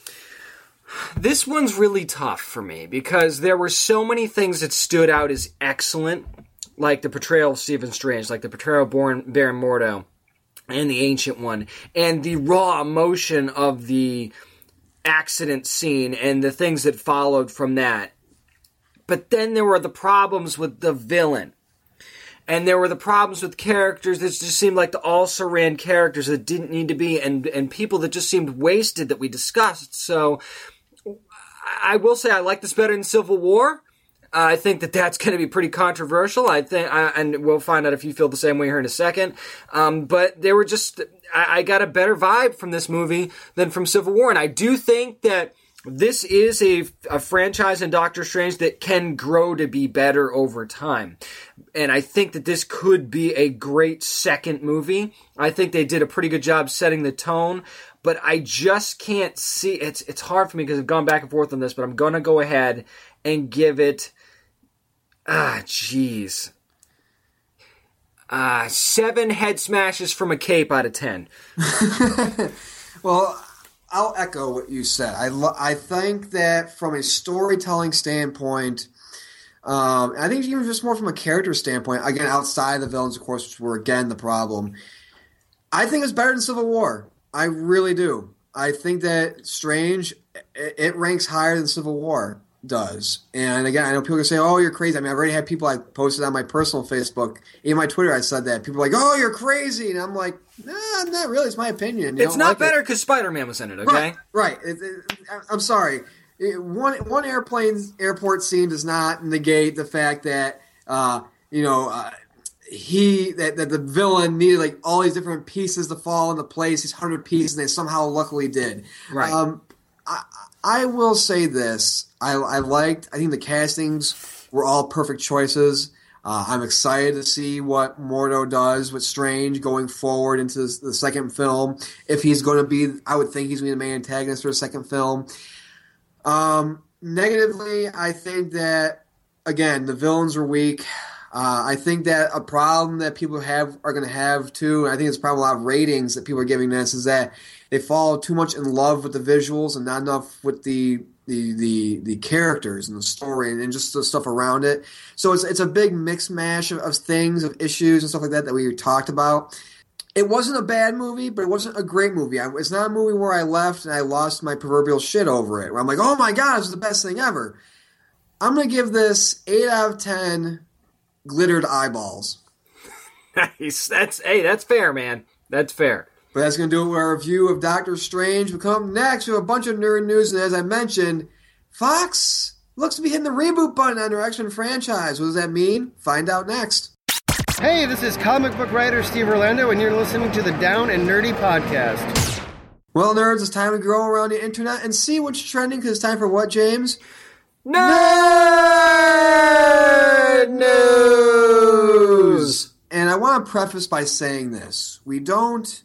S2: This one's really tough for me because there were so many things that stood out as excellent, like the portrayal of Stephen Strange, like the portrayal of Baron, Baron Mordo, and the Ancient One, and the raw emotion of the accident scene and the things that followed from that. But then there were the problems with the villain. And there were the problems with characters that just seemed like the also ran characters that didn't need to be, and, and people that just seemed wasted that we discussed. So I will say I like this better than Civil War. I think that that's going to be pretty controversial. I think, I, and we'll find out if you feel the same way here in a second. Um, but they were just, I, I got a better vibe from this movie than from Civil War, and I do think that this is a, a franchise in Doctor Strange that can grow to be better over time. And I think that this could be a great second movie. I think they did a pretty good job setting the tone, but I just can't see it's it's hard for me because I've gone back and forth on this, but I'm gonna go ahead and give it ah jeez. Uh, seven head smashes from a cape out of ten.
S3: Well, I'll echo what you said. I lo- I think that from a storytelling standpoint, um, I think even just more from a character standpoint, again outside the villains, of course, which were again the problem. I think it's better than Civil War. I really do. I think that Strange it, it ranks higher than Civil War does. And again, I know people can say, "Oh, you're crazy." I mean, I've already had people I posted on my personal Facebook, even my Twitter. I said that people are like, "Oh, you're crazy," and I'm like, "Nah, not really. It's my opinion." You
S2: It's
S3: don't like
S2: better because Spider Man was in it. Okay.
S3: Right. Right. It, it, I'm sorry. It- one one airplane airport scene does not negate the fact that uh, you know uh, he that, that the villain needed like all these different pieces to fall into place. These hundred pieces, and they somehow luckily did.
S2: Right.
S3: Um, I, I will say this. I, I liked. I think the castings were all perfect choices. Uh, I'm excited to see what Mordo does with Strange going forward into this, the second film. If he's going to be, I would think he's going to be the main antagonist for the second film. Um, negatively, I think that again the villains are weak. Uh, I think that a problem that people have are going to have too, and I think it's probably a lot of ratings that people are giving this is that they fall too much in love with the visuals and not enough with the the the, the characters and the story and, and just the stuff around it. So it's it's a big mix mash of, of things, of issues and stuff like that that we talked about. It wasn't a bad movie, but it wasn't a great movie. I, it's not a movie where I left and I lost my proverbial shit over it. Where I'm like, oh my god, is the best thing ever. I'm gonna give this eight out of ten glittered eyeballs.
S2: Nice. That's hey, that's fair, man. That's fair.
S3: But that's going to do it with our review of Doctor Strange. We come next with a bunch of nerd news, and as I mentioned, Fox looks to be hitting the reboot button on their X-Men franchise. What does that mean? Find out next.
S7: Hey, this is comic book writer Steve Orlando, and you're listening to the Down and Nerdy Podcast.
S3: Well, nerds, it's time to go around the internet and see what's trending because it's time for what, James?
S2: Nerd news.
S3: And I want to preface by saying this. We don't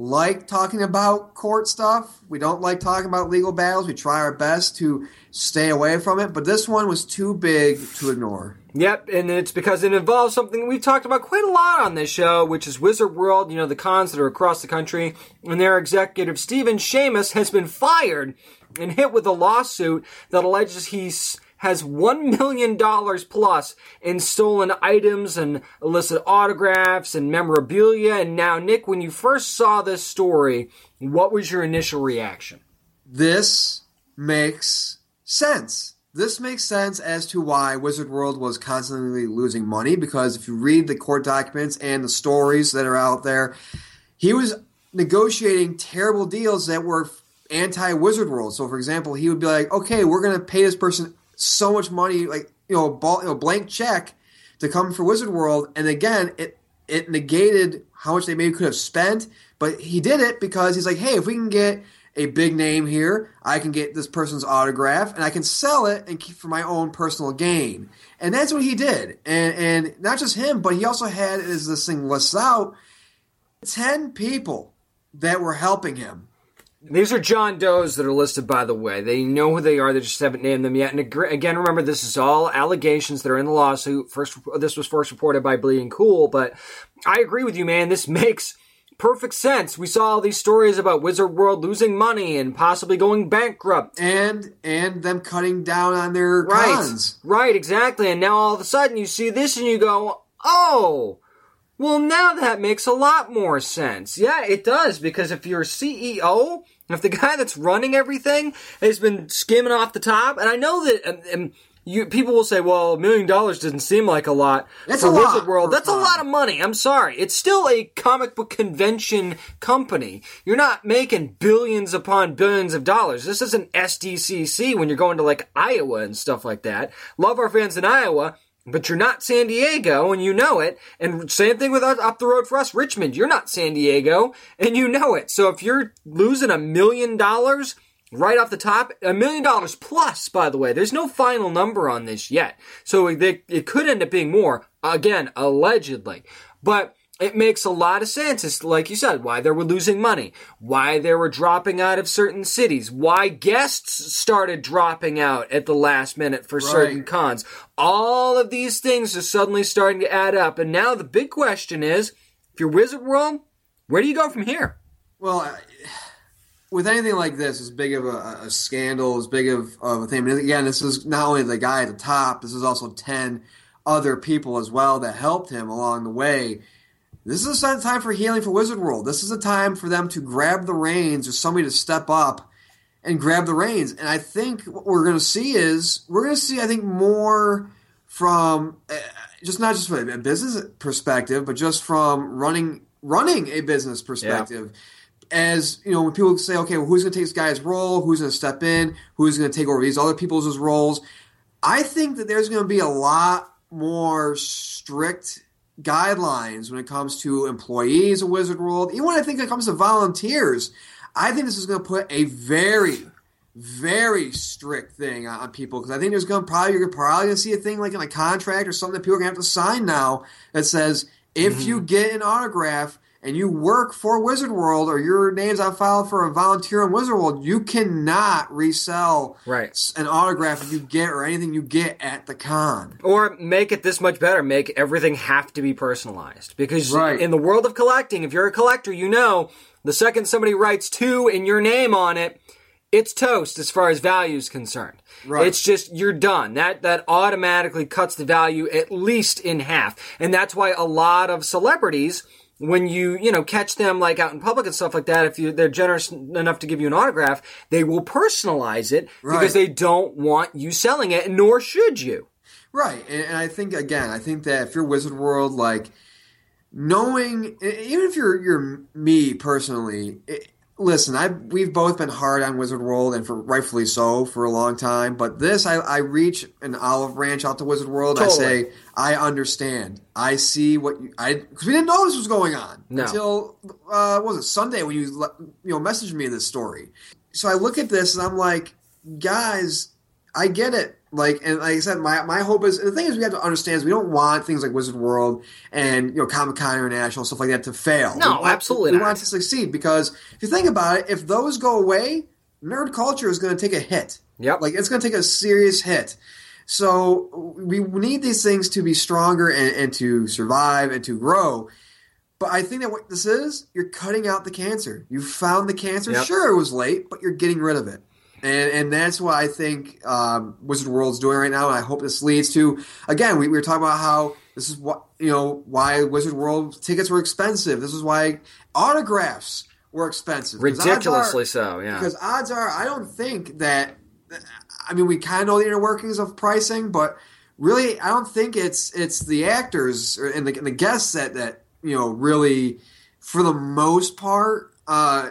S3: like talking about court stuff. We don't like talking about legal battles. We try our best to stay away from it, but this one was too big to ignore.
S2: Yep, and it's because it involves something we've talked about quite a lot on this show, which is Wizard World, you know, the cons that are across the country, and their executive, Stephen Shamus, has been fired and hit with a lawsuit that alleges he's has $1 million plus in stolen items and illicit autographs and memorabilia. And now, Nick, when you first saw this story, what was your initial reaction?
S3: This makes sense. This makes sense as to why Wizard World was constantly losing money because if you read the court documents and the stories that are out there, he was negotiating terrible deals that were anti Wizard World. So, for example, he would be like, okay, we're going to pay this person so much money, like you know, ball, you know, blank check to come for Wizard World, and again, it it negated how much they maybe could have spent, but he did it because he's like, hey, if we can get a big name here, I can get this person's autograph, and I can sell it and keep for my own personal gain, and that's what he did, and and not just him, but he also had as this thing lists out, ten people that were helping him
S2: these are John Does that are listed, by the way. They know who they are. They just haven't named them yet. And again, remember, this is all allegations that are in the lawsuit. First, this was first reported by Bleeding Cool, but I agree with you, man. This makes perfect sense. We saw all these stories about Wizard World losing money and possibly going bankrupt,
S3: and and them cutting down on their
S2: right,
S3: cons.
S2: Right, exactly. And now all of a sudden you see this and you go, oh. Well, now that makes a lot more sense. Yeah, it does, because if you're CEO, if the guy that's running everything has been skimming off the top, and I know that and, and you, people will say, well, a million dollars doesn't seem like a lot
S3: That's
S2: for
S3: a lot
S2: World. That's a lot of money. I'm sorry. It's still a comic book convention company. You're not making billions upon billions of dollars. This isn't SDCC when you're going to like Iowa and stuff like that. Love our fans in Iowa. But you're not San Diego, and you know it. And same thing with us up the road for us, Richmond. You're not San Diego, and you know it. So if you're losing a million dollars right off the top, a million dollars plus, by the way, there's no final number on this yet. So it, it could end up being more. Again, allegedly. But it makes a lot of sense. It's like you said, why they were losing money, why they were dropping out of certain cities, why guests started dropping out at the last minute for certain cons. All of these things are suddenly starting to add up. And now the big question is, if you're Wizard World, where do you go from here?
S3: Well, I- with anything like this, as big of a, a scandal, as big of, of a thing. And again, this is not only the guy at the top. This is also ten other people as well that helped him along the way. This is a time for healing for Wizard World. This is a time for them to grab the reins or somebody to step up and grab the reins. And I think what we're going to see is we're going to see, I think, more from uh, just not just from a business perspective, but just from running running a business perspective. As you know, when people say, "Okay, well, who's going to take this guy's role? Who's going to step in? Who's going to take over these other people's roles?" I think that there's going to be a lot more strict guidelines when it comes to employees of Wizard World. Even when I think it comes to volunteers, I think this is going to put a very, very strict thing on, on people because I think there's going to probably you're probably going to see a thing like in a contract or something that people are going to have to sign now that says if you mm-hmm. get an autograph and you work for Wizard World or your name's on file for a volunteer in Wizard World, you cannot resell
S2: Right.
S3: an autograph you get or anything you get at the con.
S2: Or make it this much better. Make everything have to be personalized. Because
S3: Right.
S2: in the world of collecting, if you're a collector, you know the second somebody writes two and your name on it, it's toast as far as value is concerned.
S3: Right.
S2: It's just you're done. That that automatically cuts the value at least in half. And that's why a lot of celebrities when you you know catch them like out in public and stuff like that if you they're generous enough to give you an autograph they will personalize it
S3: Right.
S2: because they don't want you selling it nor should you
S3: Right, and, and I think again, I think that if you're Wizard World, like knowing, even if you're you're me personally, it, listen, I we've both been hard on Wizard World, and for rightfully so for a long time. But this, I, I reach an olive branch out to Wizard World. And I say, I understand. I see what you, I because we didn't know this was going on
S2: No.
S3: until uh, what was it Sunday when you you know messaged me in this story. So I look at this and I'm like, guys, I get it. Like and like I said, my, my hope is and the thing is we have to understand is we don't want things like Wizard World and you know Comic Con International stuff like that to fail.
S2: No,
S3: We want-
S2: absolutely
S3: We
S2: not.
S3: want it to succeed because if you think about it, if those go away, nerd culture is going to take a hit.
S2: Yep.
S3: Like it's going to take a serious hit. So we need these things to be stronger and, and to survive and to grow. But I think that what this is, you're cutting out the cancer. You found the cancer.
S2: Yep.
S3: Sure, it was late, but you're getting rid of it. And, and that's what I think um, Wizard World's doing right now. And I hope this leads to again. We, we were talking about how this is what you know why Wizard World tickets were expensive. This is why autographs were expensive. odds are-
S2: Ridiculously so, yeah.
S3: because odds are, I don't think that. I mean, we kind of know the inner workings of pricing, but really, I don't think it's it's the actors and the, and the guests that that you know really, for the most part, uh,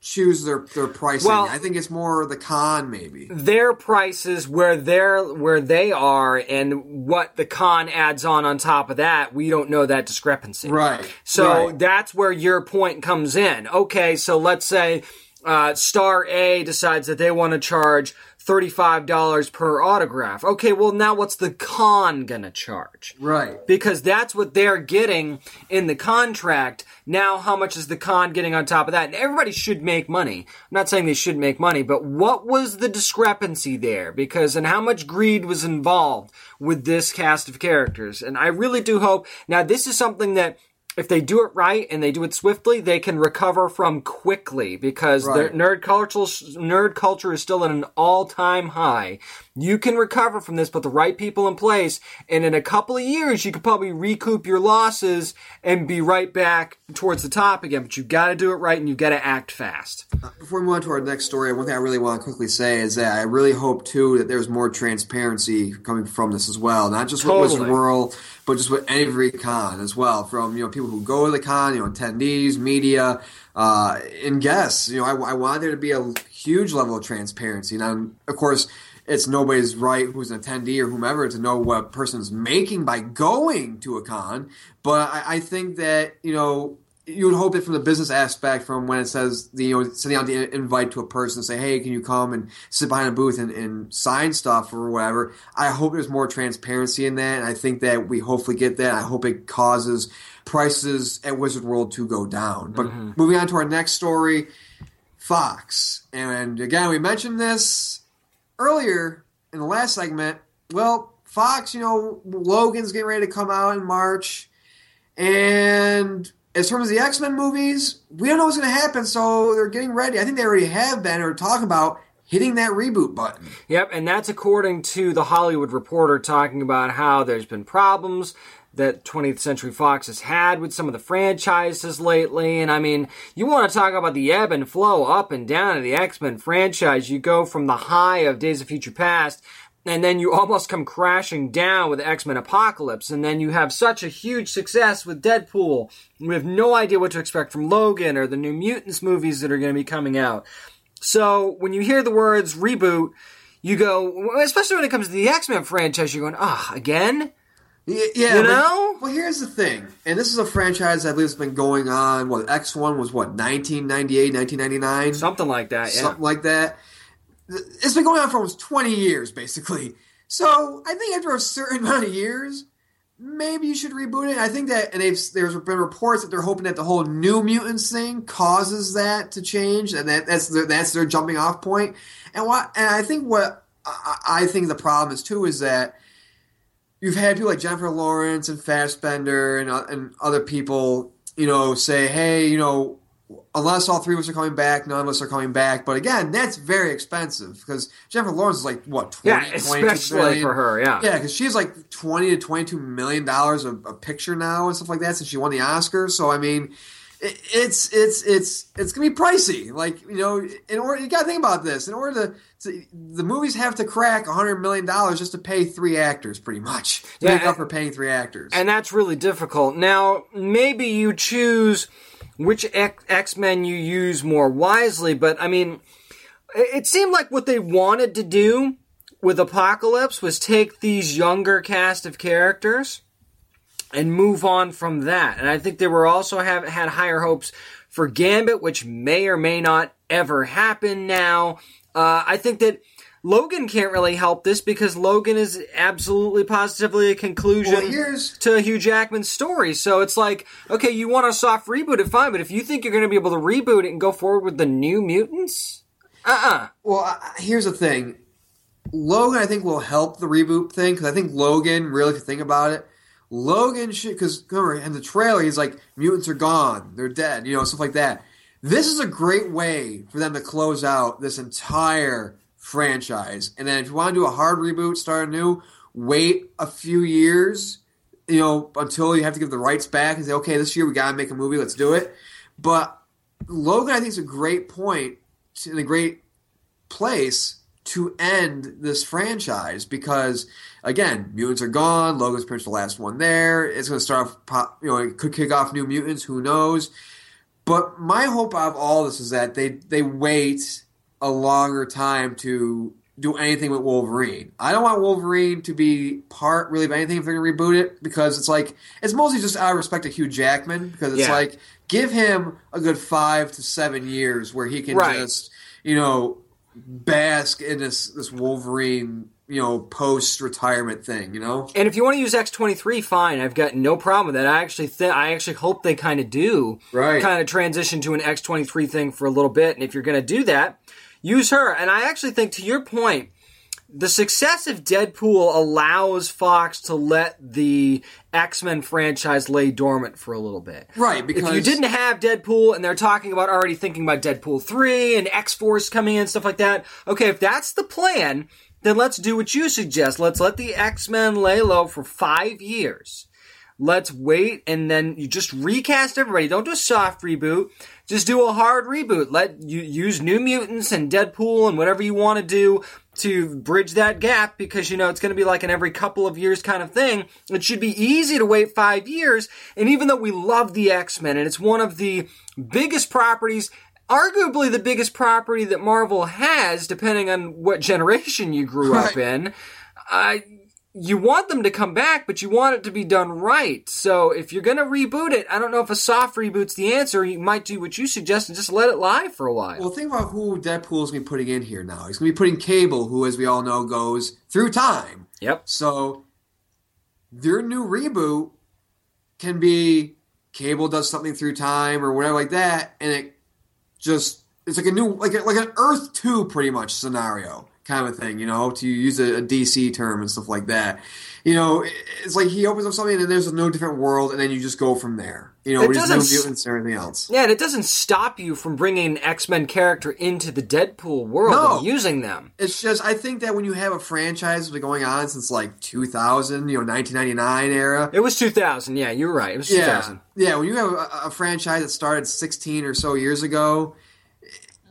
S3: choose their their pricing.
S2: Well-
S3: I think it's more the con, maybe.
S2: their prices where they're where they are and what the con adds on on top of that we don't know that discrepancy
S3: Right.
S2: so
S3: right.
S2: that's where your point comes in okay so let's say uh, star a decides that they want to charge $35 per autograph okay well now what's the con gonna charge
S3: right.
S2: because that's what they're getting in the contract. Now, how much is the con getting on top of that? And everybody should make money. I'm not saying they should make money, but what was the discrepancy there? Because, and how much greed was involved with this cast of characters? And I really do hope, now this is something that if they do it right and they do it swiftly, they can recover from quickly because their nerd culture nerd culture is still at an all time high. You can recover from this, put the right people in place, and in a couple of years, you could probably recoup your losses and be right back towards the top again. But you got to do it right and you got to act fast.
S3: Before we move on to our next story, one thing I really want to quickly say is that I really hope too that there's more transparency coming from this as well, not just with
S2: Totally.
S3: Wizard World, but just with every con as well. From you know people who go to the con, you know attendees, media, uh, and guests. You know, I, I want there to be a huge level of transparency. Now, of course. It's nobody's right who's an attendee or whomever to know what a person's making by going to a con, but I, I think that you know you would hope that from the business aspect, from when it says the you know sending out the invite to a person, say, hey, can you come and sit behind a booth and, and sign stuff or whatever. I hope there's more transparency in that, and I think that we hopefully get that. I hope it causes prices at Wizard World to go down. But mm-hmm. moving on to our next story, Fox, and again we mentioned this earlier in the last segment. Well, Fox, you know, Logan's getting ready to come out in March. And as far as the X Men movies, we don't know what's going to happen, so they're getting ready. I think they already have been or talking about hitting that reboot button.
S2: Yep, and that's according to the Hollywood Reporter talking about how there's been problems that 20th Century Fox has had with some of the franchises lately. And I mean, you want to talk about the ebb and flow up and down of the X Men franchise. You go from the high of Days of Future Past. And then you almost come crashing down with X Men Apocalypse, and then you have such a huge success with Deadpool. We have no idea what to expect from Logan or the New Mutants movies that are going to be coming out. So when you hear the words reboot, you go, especially when it comes to the X Men franchise, you're going, ah, again?
S3: Yeah,
S2: You
S3: but- well, here's the thing, and this is a franchise I believe has been going on. What X One was what 1998, 1999,
S2: Something like that, yeah.
S3: something like that. It's been going on for almost 20 years, basically. So I think after a certain amount of years, maybe you should reboot it. I think that, and they've, there's been reports that they're hoping that the whole New Mutants thing causes that to change, and that that's their, that's their jumping off point. And what, and I think what I, I think the problem is too is that you've had people like Jennifer Lawrence and Fassbender and uh, and other people, you know, say, hey, you know, unless all three of us are coming back, none of us are coming back. But again, that's very expensive because Jennifer Lawrence is like what 20,
S2: Yeah, especially
S3: million?
S2: for her, yeah.
S3: Yeah, because she's like twenty to twenty-two million dollars a, a picture now and stuff like that since she won the Oscar. So I mean, it, it's it's it's it's gonna be pricey. Like you know, in order you got to think about this. In order to, to the movies have to crack a hundred million dollars just to pay three actors, pretty much. To
S2: Yeah,
S3: make up for paying three actors.
S2: And that's really difficult. Now, maybe you choose which X Men you use more wisely. But I mean, it seemed like what they wanted to do with Apocalypse was take these younger cast of characters and move on from that. And I think they were also have had higher hopes for Gambit, which may or may not ever happen now. Uh, I think that Logan can't really help this because Logan is absolutely positively a conclusion
S3: Well,
S2: to Hugh Jackman's story. So it's like, okay, you want a soft reboot it, fine, but if you think you're going to be able to reboot it and go forward with the new mutants, uh uh
S3: Well, uh, here's the thing. Logan, I think, will help the reboot thing because I think Logan, really, if you think about it, Logan should, because remember, in the trailer, he's like, mutants are gone, they're dead, you know, stuff like that. This is a great way for them to close out this entire franchise. And then if you want to do a hard reboot, start anew, wait a few years, you know, until you have to give the rights back and say, okay, this year we got to make a movie, let's do it. But Logan, I think, is a great point in a great place to end this franchise because again, mutants are gone. Logan's pretty much the last one there. It's going to start off, you know, it could kick off new mutants. Who knows? But my hope out of all this is that they they wait a longer time to do anything with Wolverine. I don't want Wolverine to be part really of anything if they're going to reboot it because it's like it's mostly just out of respect to Hugh Jackman because it's
S2: Yeah.
S3: like give him a good five to seven years where he can
S2: Right.
S3: just you know bask in this this Wolverine you know post retirement thing. You know.
S2: And if you want to use X twenty three, fine. I've got no problem with that. I actually think I actually hope they kind of do
S3: Right.
S2: kind of transition to an X twenty three thing for a little bit. And if you're going to do that, use her. And I actually think, to your point, the success of Deadpool allows Fox to let the X Men franchise lay dormant for a little bit.
S3: Right, because if
S2: you didn't have Deadpool and they're talking about already thinking about Deadpool 3 and X Force coming in, stuff like that, okay, if that's the plan, then let's do what you suggest. Let's let the X Men lay low for five years. Let's wait and then you just recast everybody. Don't do a soft reboot. Just do a hard reboot. Let you use New Mutants and Deadpool and whatever you want to do to bridge that gap because you know it's going to be like an every couple of years kind of thing. It should be easy to wait five years. And even though we love the X Men and it's one of the biggest properties, arguably the biggest property that Marvel has, depending on what generation you grew up in, uh, you want them to come back, but you want it to be done right. So if you're going to reboot it, I don't know if a soft reboot's the answer. You might do what you suggest and just let it lie for a while.
S3: Well, think about who Deadpool's going to be putting in here now. He's going to be putting Cable, who, as we all know, goes through time.
S2: yep.
S3: So their new reboot can be Cable does something through time or whatever like that, and it just it's like a new like a, like an Earth two pretty much scenario kind of thing, you know, to use a, a DC term and stuff like that. You know, it's like he opens up something and there's a no different world, and then you just go from there. You know,
S2: It doesn't s-
S3: mutants and everything else.
S2: Yeah, and it doesn't stop you from bringing an X Men character into the Deadpool world
S3: No.
S2: and using them.
S3: It's just I think that when you have a franchise that's been going on since like 2000, you know, 1999 era,
S2: It was 2000. Yeah, you're right. It was
S3: Yeah,
S2: 2000.
S3: yeah. When you have a, a franchise that started 16 or so years ago,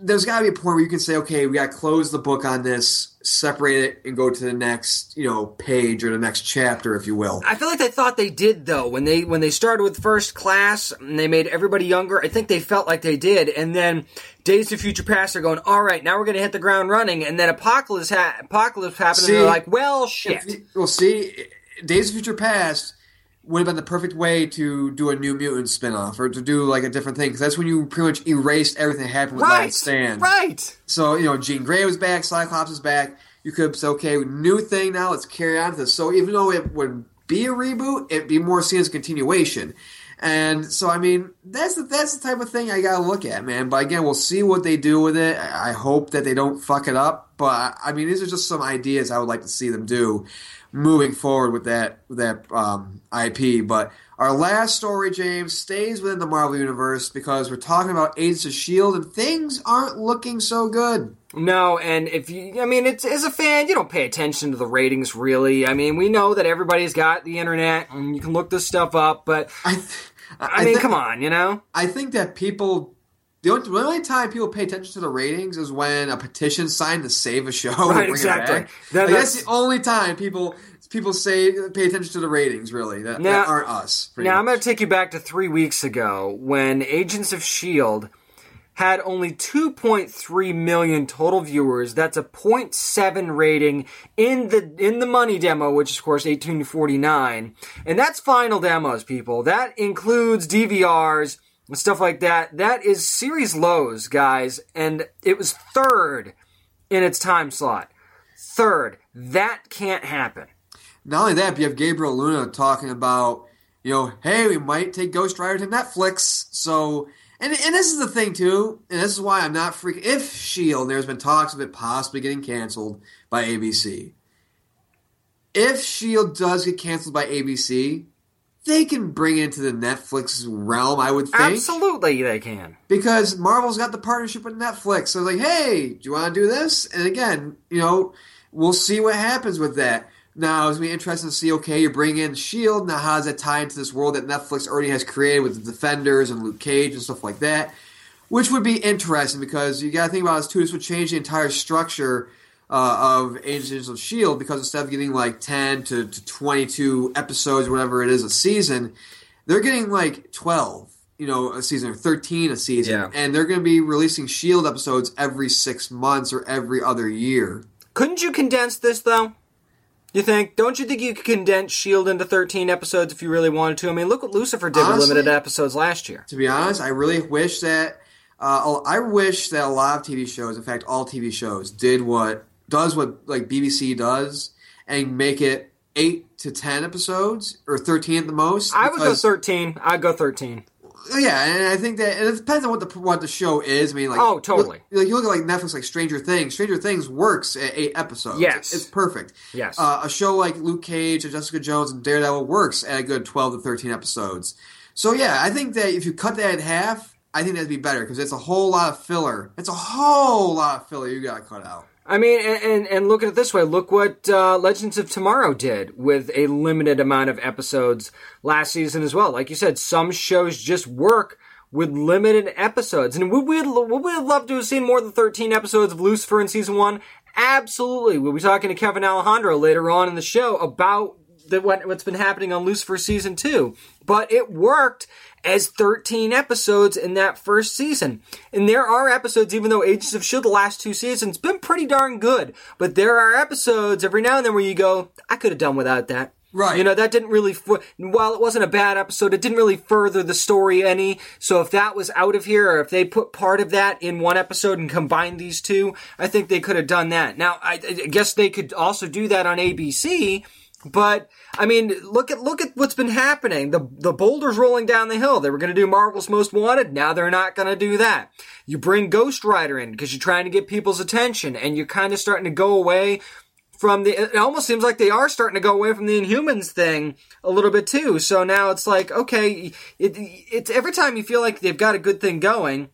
S3: there's got to be a point where you can say, okay, we got to close the book on this, separate it, and go to the next, you know, page or the next chapter, if you will.
S2: I feel like they thought they did though when they when they started with First Class and they made everybody younger. I think they felt like they did, and then Days of Future Past are going. All right, now we're going to hit the ground running, and then Apocalypse ha- Apocalypse happened,
S3: See,
S2: and they're like, well, shit.
S3: You- well, see, Days of Future Past would have been the perfect way to do a New Mutant spinoff or to do like a different thing because that's when you pretty much erased everything that happened with
S2: right,
S3: Last Stand.
S2: right.
S3: So, you know, Jean Grey was back, Cyclops is back. You could say, okay, new thing now, let's carry on this. So even though it would be a reboot, it'd be more seen as a continuation. And so, I mean, that's the, that's the type of thing I gotta look at, man. But again, we'll see what they do with it. I hope that they don't fuck it up. But I mean, these are just some ideas I would like to see them do moving forward with that with that um, IP. But our last story, James, stays within the Marvel universe because we're talking about Agents of Shield, and things aren't looking so good.
S2: No, and if you, I mean, it's as a fan, you don't pay attention to the ratings really. I mean, we know that everybody's got the internet and you can look this stuff up, but
S3: I, th-
S2: I, mean,
S3: thi-
S2: come on, you know.
S3: I think that people The only, the only time people pay attention to the ratings is when a petition signed to save a show.
S2: Right,
S3: and bring it
S2: exactly.
S3: back.
S2: That-
S3: Like, that's,
S2: that's-
S3: the only time people people say pay attention to the ratings. Really, that,
S2: Now-
S3: that aren't us.
S2: Now I'm going to take you back to three weeks ago when Agents of Shield had only 2.3 million total viewers. That's a 0.7 rating in the in the money demo, which is of course 1849, and that's final demos, people. That includes DVRs and stuff like that. That is series lows, guys, and it was third in its time slot. Third, that can't happen.
S3: Not only that, but you have Gabriel Luna talking about, you know, hey, we might take Ghost Rider to Netflix. So, and and this is the thing too, and this is why I'm not freaking. If Shield, there's been talks of it possibly getting canceled by ABC. If Shield does get canceled by ABC, they can bring it into the Netflix realm. I would think
S2: Absolutely, they can.
S3: because Marvel's got the partnership with Netflix. So like, hey, do you want to do this? And again, you know, we'll see what happens with that. Now, it's gonna be interesting to see. Okay, you bring in Shield. Now, how does that tie into this world that Netflix already has created with the Defenders and Luke Cage and stuff like that? Which would be interesting because you got to think about this too. This would change the entire structure uh, of Agents of Shield because instead of getting like ten to, to twenty-two episodes, whatever it is a season, they're getting like twelve. You know, a season or thirteen a season,
S2: Yeah.
S3: and they're going to be releasing Shield episodes every six months or every other year.
S2: Couldn't you condense this though? You think? Don't you think you could condense Shield into thirteen episodes if you really wanted to? I mean, look what Lucifer did
S3: Honestly-
S2: with limited episodes last year.
S3: To be honest, I really wish that uh, I wish that a lot of TV shows, in fact, all TV shows, did what does what like BBC does and make it eight to ten episodes or thirteen at the most.
S2: I would go thirteen. I'd go thirteen.
S3: Yeah, and I think that it depends on what the what the show is. I mean, like
S2: Oh, totally.
S3: Like you look at like Netflix, like Stranger Things. Stranger Things works at eight episodes.
S2: Yes.
S3: it's perfect.
S2: Yes.
S3: uh, a show like Luke Cage and Jessica Jones and Daredevil works at a good twelve to thirteen episodes. So yeah, I think that if you cut that in half, I think that'd be better because it's a whole lot of filler. It's a whole lot of filler you got to cut out.
S2: I mean, and, and, and look at it this way. Look what uh, Legends of Tomorrow did with a limited amount of episodes last season as well. Like you said, some shows just work with limited episodes. And would we, would we have loved to have seen more than 13 episodes of Lucifer in season one? Absolutely. We'll be talking to Kevin Alejandro later on in the show about the, what, what's been happening on Lucifer season two. But it worked as 13 episodes in that first season. And there are episodes, even though Agents of S.H.I.E.L.D. the last two seasons been pretty darn good. But there are episodes every now and then where you go, I could have done without that.
S3: Right.
S2: You know, that didn't really, while it wasn't a bad episode, it didn't really further the story any. So if that was out of here, or if they put part of that in one episode and combined these two, I think they could have done that. Now, I, I guess they could also do that on ABC, but I mean, look at look at what's been happening. The the boulders rolling down the hill. They were going to do Marvel's Most Wanted. Now they're not going to do that. You bring Ghost Rider in because you're trying to get people's attention, and you're kind of starting to go away from the. It almost seems like they are starting to go away from the Inhumans thing a little bit too. So now it's like, okay, it, it's every time you feel like they've got a good thing going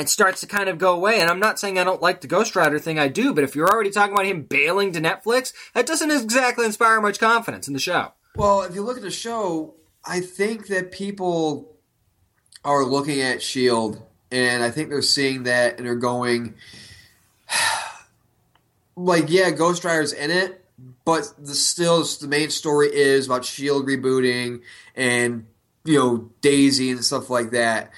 S2: it starts to kind of go away. And I'm not saying I don't like the Ghost Rider thing, I do, but if you're already talking about him bailing to Netflix, that doesn't exactly inspire much confidence in the show.
S3: Well, if you look at the show, I think that people are looking at Shield, and I think they're seeing that and they're going, like, yeah, Ghost Rider's in it, but the still the main story is about Shield rebooting and you know Daisy and stuff like that.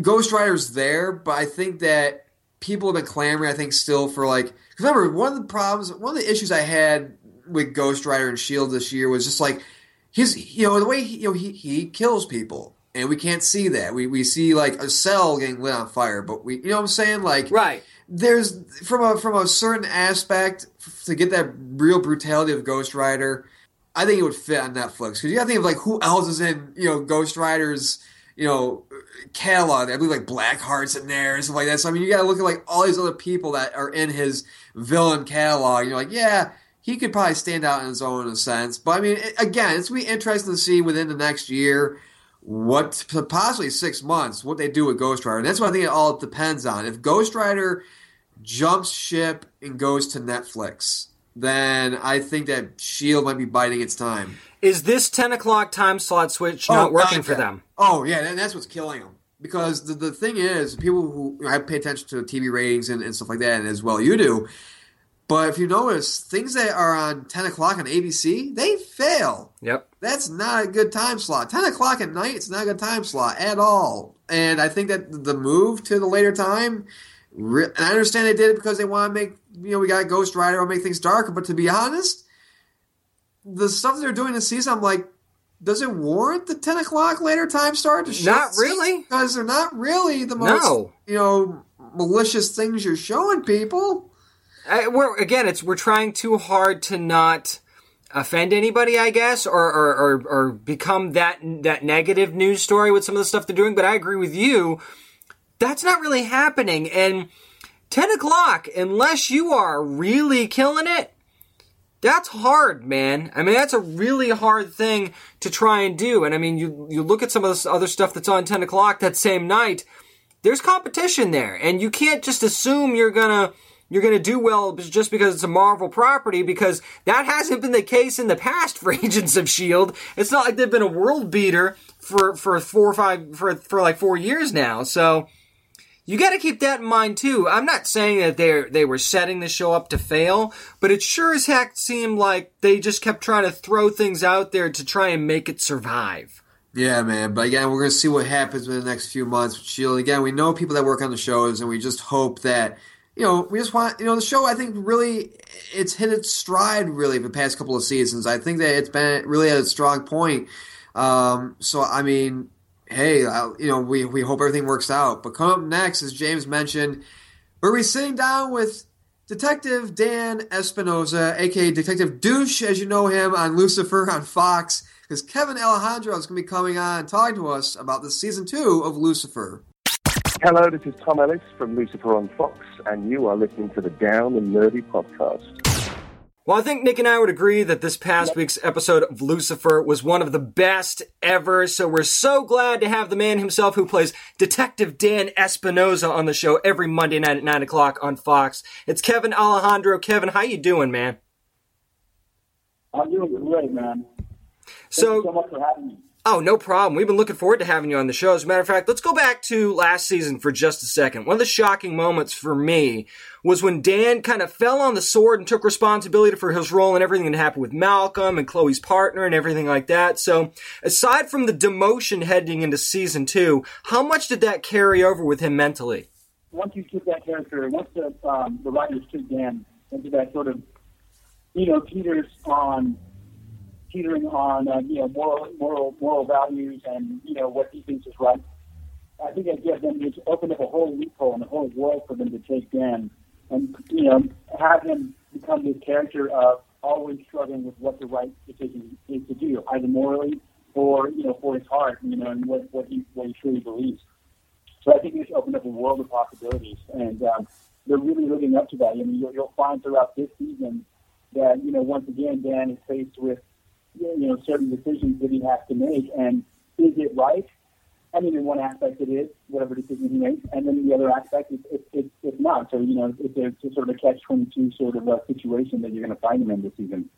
S3: Ghost Rider's there, but I think that people have been clamoring. I think still for like 'cause remember one of the problems, one of the issues I had with Ghost Rider and Shield this year was just like his you know the way he, you know he he kills people. And we can't see that. We we see like a cell getting lit on fire, but we you know what I'm saying? Like
S2: Right.
S3: there's from a from a certain aspect to get that real brutality of Ghost Rider. I think it would fit on Netflix because you got to think of like who else is in you know Ghost Rider's you know catalog. I believe like Blackheart's in there and stuff like that. So I mean, you got to look at like all these other people that are in his villain catalog. You're like, yeah, he could probably stand out in his own in a sense. But I mean, it, again, it's gonna be interesting to see within the next year what possibly six months what they do with Ghost Rider. And that's what I think it all depends on. If Ghost Rider jumps ship and goes to Netflix, then I think that Shield might be biding its time.
S2: Is this 10 o'clock time slot switch not
S3: Oh,
S2: working
S3: God,
S2: for
S3: yeah.
S2: them?
S3: Oh yeah, and that's what's killing them. because the, the thing is, people who I pay attention to TV ratings and, and stuff like that, and as well you do. But if you notice, things that are on 10 o'clock on ABC, they fail.
S2: Yep.
S3: That's not a good time slot. 10 o'clock at night, it's not a good time slot at all. And I think that the move to the later time, and I understand they did it because they want to make, you know, we got Ghost Rider or make things darker. But to be honest, the stuff they're doing this season, I'm like, does it warrant the 10 o'clock later time start? To show
S2: not really.
S3: Because they're not really the most,
S2: no.
S3: you know, malicious things you're showing people.
S2: I, we're, again, it's we're trying too hard to not offend anybody, I guess, or, or, or, or become that that negative news story with some of the stuff they're doing. But I agree with you. That's not really happening. And 10 o'clock, unless you are really killing it, that's hard, man. I mean, that's a really hard thing to try and do. And I mean, you, you look at some of this other stuff that's on 10 o'clock that same night, there's competition there. And you can't just assume you're gonna, you're gonna do well just because it's a Marvel property, because that hasn't been the case in the past for Agents of S.H.I.E.L.D. It's not like they've been a world beater for, for four or five, for, for like four years now. So, you got to keep that in mind too. I'm not saying that they they were setting the show up to fail, but it sure as heck seemed like they just kept trying to throw things out there to try and make it survive.
S3: Yeah, man. But again, we're to see what happens in the next few months with Shield. Again, we know people that work on the shows, and we just hope that you know we just want you know the show. I think really it's hit its stride really the past couple of seasons. I think that it's been really at a strong point. Um, so I mean, hey, uh, you know, we, we hope everything works out. But come up next, as James mentioned, we're we sitting down with Detective Dan Espinosa, aka Detective Douche, as you know him on Lucifer on Fox, because Kevin Alejandro is going to be coming on talking to us about the season two of Lucifer.
S7: Hello, this is Tom Ellis from Lucifer on Fox, and you are listening to the Down and Nerdy podcast.
S2: Well, I think Nick and I would agree that this past week's episode of Lucifer was one of the best ever. So we're so glad to have the man himself who plays Detective Dan Espinosa on the show every Monday night at nine o'clock on Fox. It's Kevin Alejandro. Kevin, how you doing, man?
S8: I'm doing great, man. Thank
S2: so,
S8: you so much for having me.
S2: Oh, no problem. We've been looking forward to having you on the show. As a matter of fact, let's go back to last season for just a second. One of the shocking moments for me was when Dan kind of fell on the sword and took responsibility for his role and everything that happened with Malcolm and Chloe's partner and everything like that. So, aside from the demotion heading into season two, how much did that carry over with him mentally?
S8: Once you took that character, once the um, the writers took Dan into that sort of, you know, Peter's on teetering on uh, you know moral moral moral values and you know what he thinks is right. I think it gives them just opened up a whole loophole and a whole world for them to take Dan and you know have him become this character of always struggling with what the right decision is to do, either morally or you know for his heart, you know, and what what he what he truly believes. So I think it's opened up a world of possibilities, and um, they're really living up to that. I mean, you'll, you'll find throughout this season that you know once again Dan is faced with you know, certain decisions that he has to make. And is it right? I mean, in one aspect it is, whatever decision he makes, and then the other aspect is it, it, it's not. So, you know, it's, a, it's a sort of a catch-22 sort of a situation that you're going to find him in this season.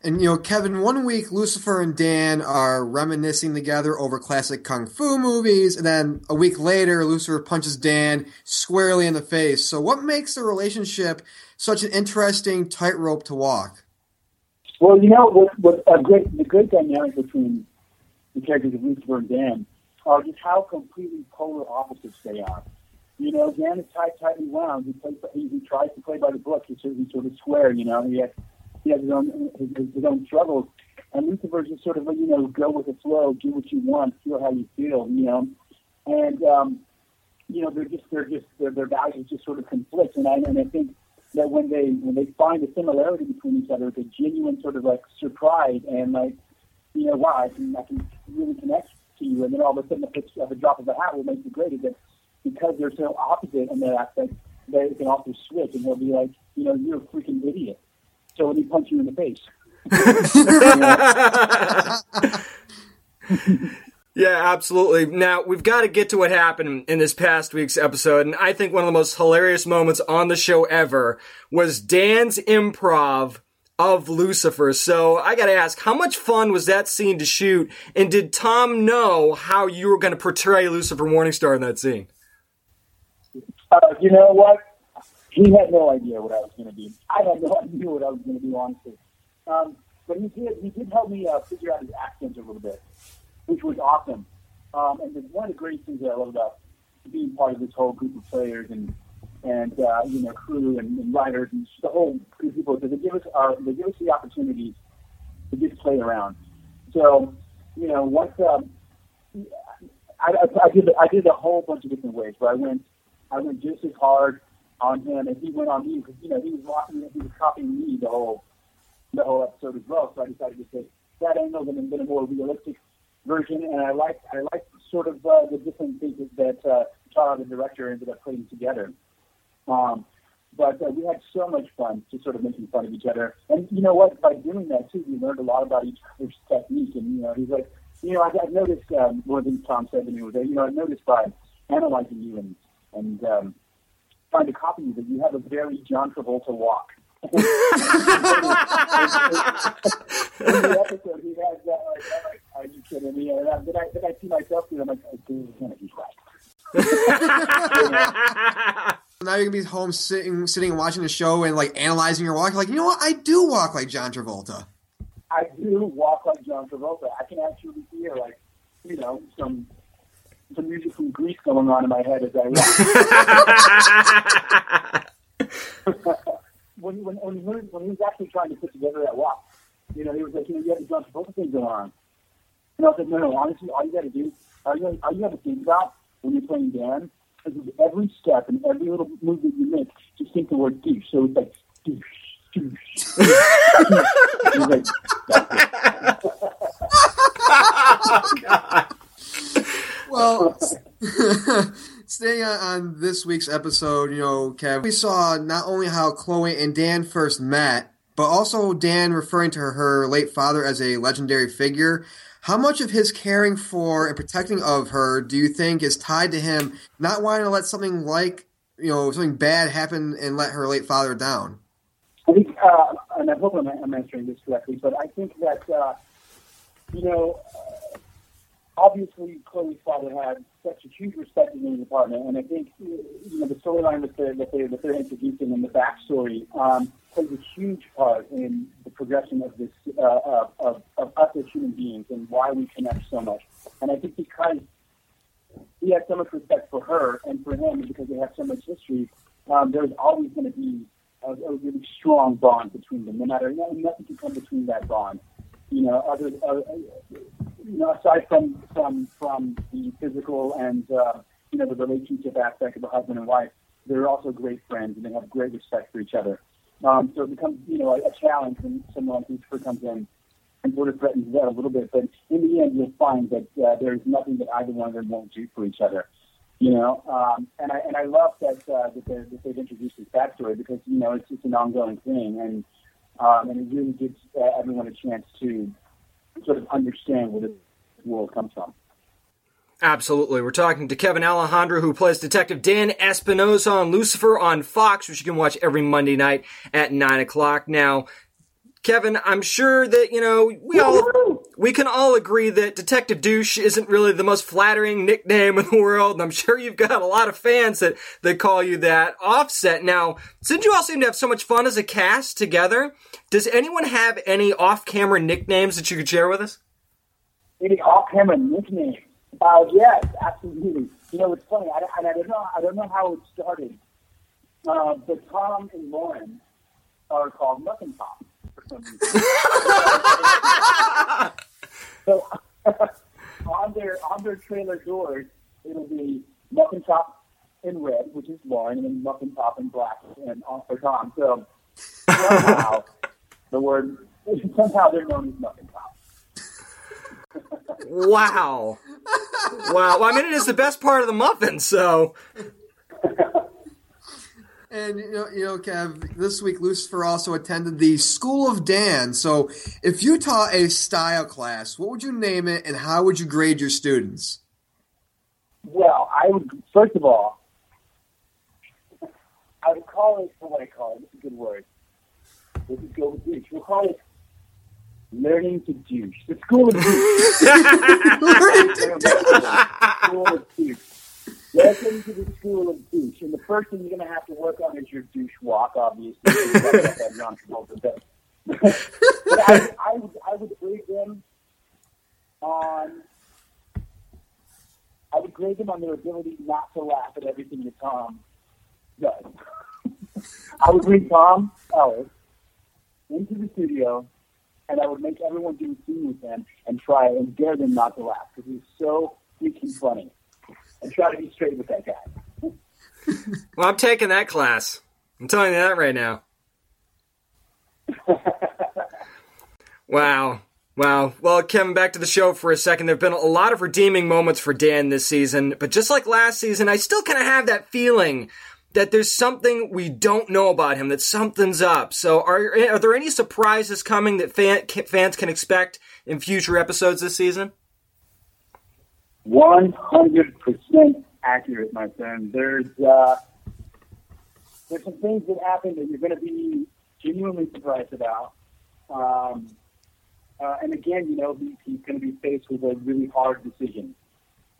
S3: And you know, Kevin, one week Lucifer and Dan are reminiscing together over classic kung fu movies, and then a week later, Lucifer punches Dan squarely in the face. So, what makes the relationship such an interesting tightrope to walk?
S8: Well, you know what? What a great the great dynamic between the characters of Lucifer and Dan are just how completely polar opposites they are. You know, Dan is tight, tightly wound. He plays. He, he tries to play by the book. He's of, sort of square. You know, he has he has his own his, his own struggles. And Lucifer just sort of you know go with the flow, do what you want, feel how you feel. You know, and um, you know they're just they're just their, their values just sort of conflict. And I and I think that when they when they find a similarity between each other, it's a genuine sort of like surprise and like, you know, wow, I can I can really connect to you, and then all of a sudden, the pitch of a drop of a hat will make you great. Is that because they're so opposite in that aspect, they can also switch, and they'll be like, you know, you're a freaking idiot. So let me punch you in the face.
S2: Yeah, absolutely. Now, we've got to get to what happened in this past week's episode, and I think one of the most hilarious moments on the show ever was Dan's improv of Lucifer. So I got to ask, how much fun was that scene to shoot? And did Tom know how you were going to portray Lucifer Morningstar in that scene?
S8: Uh, you know what? He had no idea what I was going to do. I had no idea what I was going to do, honestly. Um, but he did. He did help me uh, figure out his accent a little bit, which was awesome. Um, and one of the great things that I love about being part of this whole group of players and and uh, you know crew and, and writers and the whole group of people is they give us our, they give us the opportunity to just play around. So you know once um, I, I, I did I did a whole bunch of different ways where I went I went just as hard on him as he went on me because you know he was walking he was copying me the whole the whole episode as well. So I decided to take that angle and then a more realistic version. And I like I like sort of uh, the different things that uh, Tara, the director, ended up putting together. Um, but uh, we had so much fun just sort of making fun of each other. And you know what? By doing that too, we learned a lot about each other's technique. And you know, he's like, you know, I've, I've noticed um, one of the things Tom said to me was that you know I've noticed by analyzing you and and um, trying to copy you that you have a very John Travolta walk. in the episode, he has that. Like, I'm like, are you kidding me? And then I, then I see myself do it. I'm like, oh, dude, he's right.
S3: Now you're gonna be home sitting, sitting and watching the show and like analyzing your walk. Like, you know what? I do walk like John Travolta.
S8: I do walk like John Travolta. I can actually hear like, you know, some some music from Grease going on in my head as I walk. when, when, when, he, when he was actually trying to put together that walk, you know, he was like, you know, you have the John Travolta thing going on. And I was like, no, no, honestly, all you got to do, all you, all you got to think about when you're playing Dan is every step and every little move that you make, just think the word douche. So it's like, douche, douche, douche. like,
S2: oh, God.
S3: Well, staying on, this week's episode, you know, Kev, we saw not only how Chloe and Dan first met, but also Dan referring to her, her late father as a legendary figure. How much of his caring for and protecting of her do you think is tied to him not wanting to let something like, you know, something bad happen and let her late father down?
S8: I think, uh, and I hope I'm, I'm, answering this correctly, but I think that, uh, you know, uh, obviously Chloe's father had such a huge respect in the department, and I think you know the storyline that they're, that, they, that they're introducing and the backstory um, plays a huge part in the progression of this uh, of, of us as human beings and why we connect so much. And I think because he had so much respect for her and for him, and because they have so much history, um, there's always going to be a, a really strong bond between them. No matter nothing can come between that bond. You know, other, uh, you know, aside from from from the physical and uh, you know the relationship aspect of the husband and wife, they're also great friends and they have great respect for each other. Um, so it becomes you know a, a challenge when someone like Lucifer comes in and sort of threatens that a little bit. But in the end, you'll find that uh, there's nothing that either one of them won't do for each other. You know, um, and I and I love that uh, that, that they've introduced this backstory because you know it's just an ongoing thing and um, and it really gives uh, everyone a chance to sort of understand where this world comes from.
S2: Absolutely. We're talking to Kevin Alejandro, who plays Detective Dan Espinosa on Lucifer on Fox, which you can watch every Monday night at 9 o'clock. Now, Kevin, I'm sure that, you know, we all, we can all agree that Detective Douche isn't really the most flattering nickname in the world, and I'm sure you've got a lot of fans that, that call you that. Offset. Now, since you all seem to have so much fun as a cast together, does anyone have any off-camera nicknames that you could share with us?
S8: Any off-camera nicknames? Uh, yes, absolutely. You know, it's funny, I, and I don't know, I don't know how it started, uh, but Tom and Lauren are called Muffin Top for some reason. so on their on their trailer doors, it'll be Muffin Top in red, which is Lauren, and then Muffin Top in black, and uh, for Tom. So somehow the word somehow they're known as Muffin.
S2: Wow. Wow. Well, I mean, it is the best part of the muffin, so.
S3: And you know, you know, Kev, this week Lucifer also attended the School of Dan. So, if you taught a style class, what would you name it, and how would you grade your students?
S8: Well, I would first of all, I would call it what I call it. It's a good word. We'll go with douche. We'll call it learning to douche. The school of douche.
S3: Learning
S8: school of douche. Welcome to the school of douche. And the first thing you're going to have to work on is your douche walk, obviously. That John Travolta does. but I, I, would, I would grade them on. I would grade them on their ability not to laugh at everything that Tom does. I would bring Tom Ellis into the studio, and I would make everyone do a scene with him and try and dare them not to laugh because he's so freaking funny. And try to be straight with that guy.
S2: Well, I'm taking that class. I'm telling you that right now. wow. Wow. Well, Kevin, back to the show for a second. There have been a lot of redeeming moments for Dan this season, but just like last season, I still kind of have that feeling that there's something we don't know about him, that something's up. So, are, are there any surprises coming that fan, fans can expect in future episodes this season?
S8: 100% accurate, my friend. There's, uh, there's some things that happen that you're going to be genuinely surprised about. Um, uh, and again, you know, he, he's going to be faced with a really hard decision.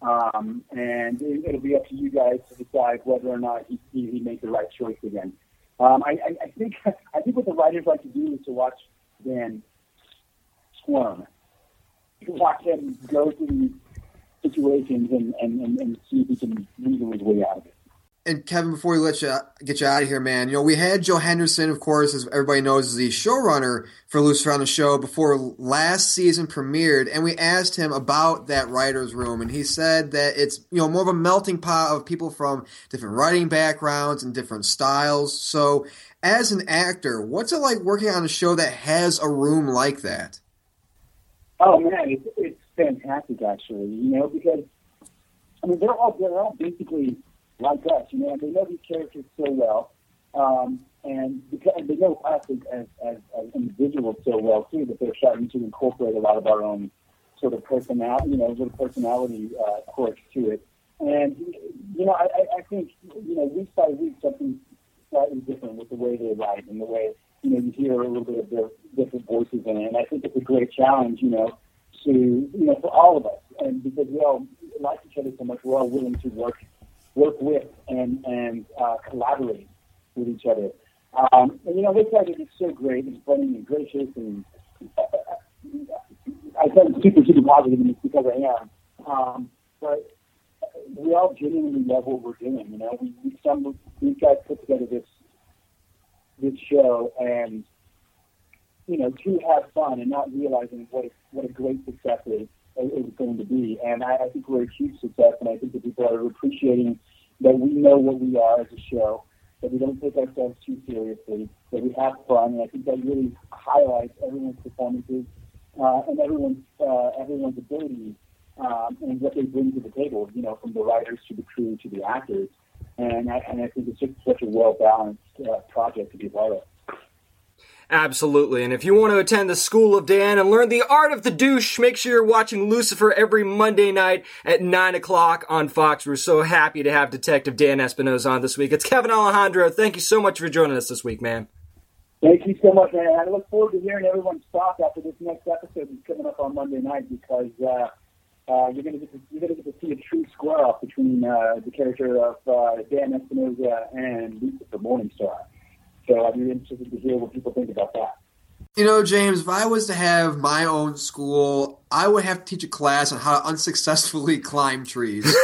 S8: Um, and it, it'll be up to you guys to decide whether or not he, he, he made the right choice again. Um, I, I, I think I think what the writers like to do is to watch Dan squirm, watch him go through these situations and, and, and, and see if he can wiggle his way out of it.
S3: And Kevin, before we let you get you out of here, man, you know we had Joe Henderson, of course, as everybody knows, is the showrunner for Lucifer on the show before last season premiered, and we asked him about that writers' room, and he said that it's you know more of a melting pot of people from different writing backgrounds and different styles. So, as an actor, what's it like working on a show that has a room like that?
S8: Oh man, it's, it's fantastic actually. You know because I mean they're all they're all basically like us, you know, and they know these characters so well, um, and because they know us as, as, as, individuals so well too that they're starting to incorporate a lot of our own sort of personality, you know, sort of personality uh, quirks to it. And you know, I, I think you know week by week something slightly different with the way they write and the way you know you hear a little bit of their different voices in it. And I think it's a great challenge, you know, to you know for all of us, and because we all like each other so much, we're all willing to work work with and and uh, collaborate with each other. Um, and you know, this guy is so great and funny and gracious, and I said super super positive, it's because I am. Um, but we all genuinely love what we're doing. You know, we, we some these guys put together this this show and you know to have fun and not realizing what a, what a great success it is going to be. And I, I think we're a huge success, and I think that people are appreciating that we know what we are as a show, that we don't take ourselves too seriously, that we have fun, and I think that really highlights everyone's performances uh, and everyone's uh, everyone's ability um, and what they bring to the table. You know, from the writers to the crew to the actors, and I, and I think it's just such a well balanced uh, project to be part of.
S2: Absolutely. And if you want to attend the School of Dan and learn the art of the douche, make sure you're watching Lucifer every Monday night at 9 o'clock on Fox. We're so happy to have Detective Dan Espinosa on this week. It's Kevin Alejandro. Thank you so much for joining us this week, man.
S8: Thank you so much, man. I look forward to hearing everyone's thoughts after this next episode is coming up on Monday night because uh, uh, you're going to get to you're going to get to see a true square off between uh, the character of uh, Dan Espinosa and Lucifer Morningstar. So I'd be interested to hear what people think about that.
S3: You know, James, if I was to have my own school, I would have to teach a class on how to unsuccessfully climb trees.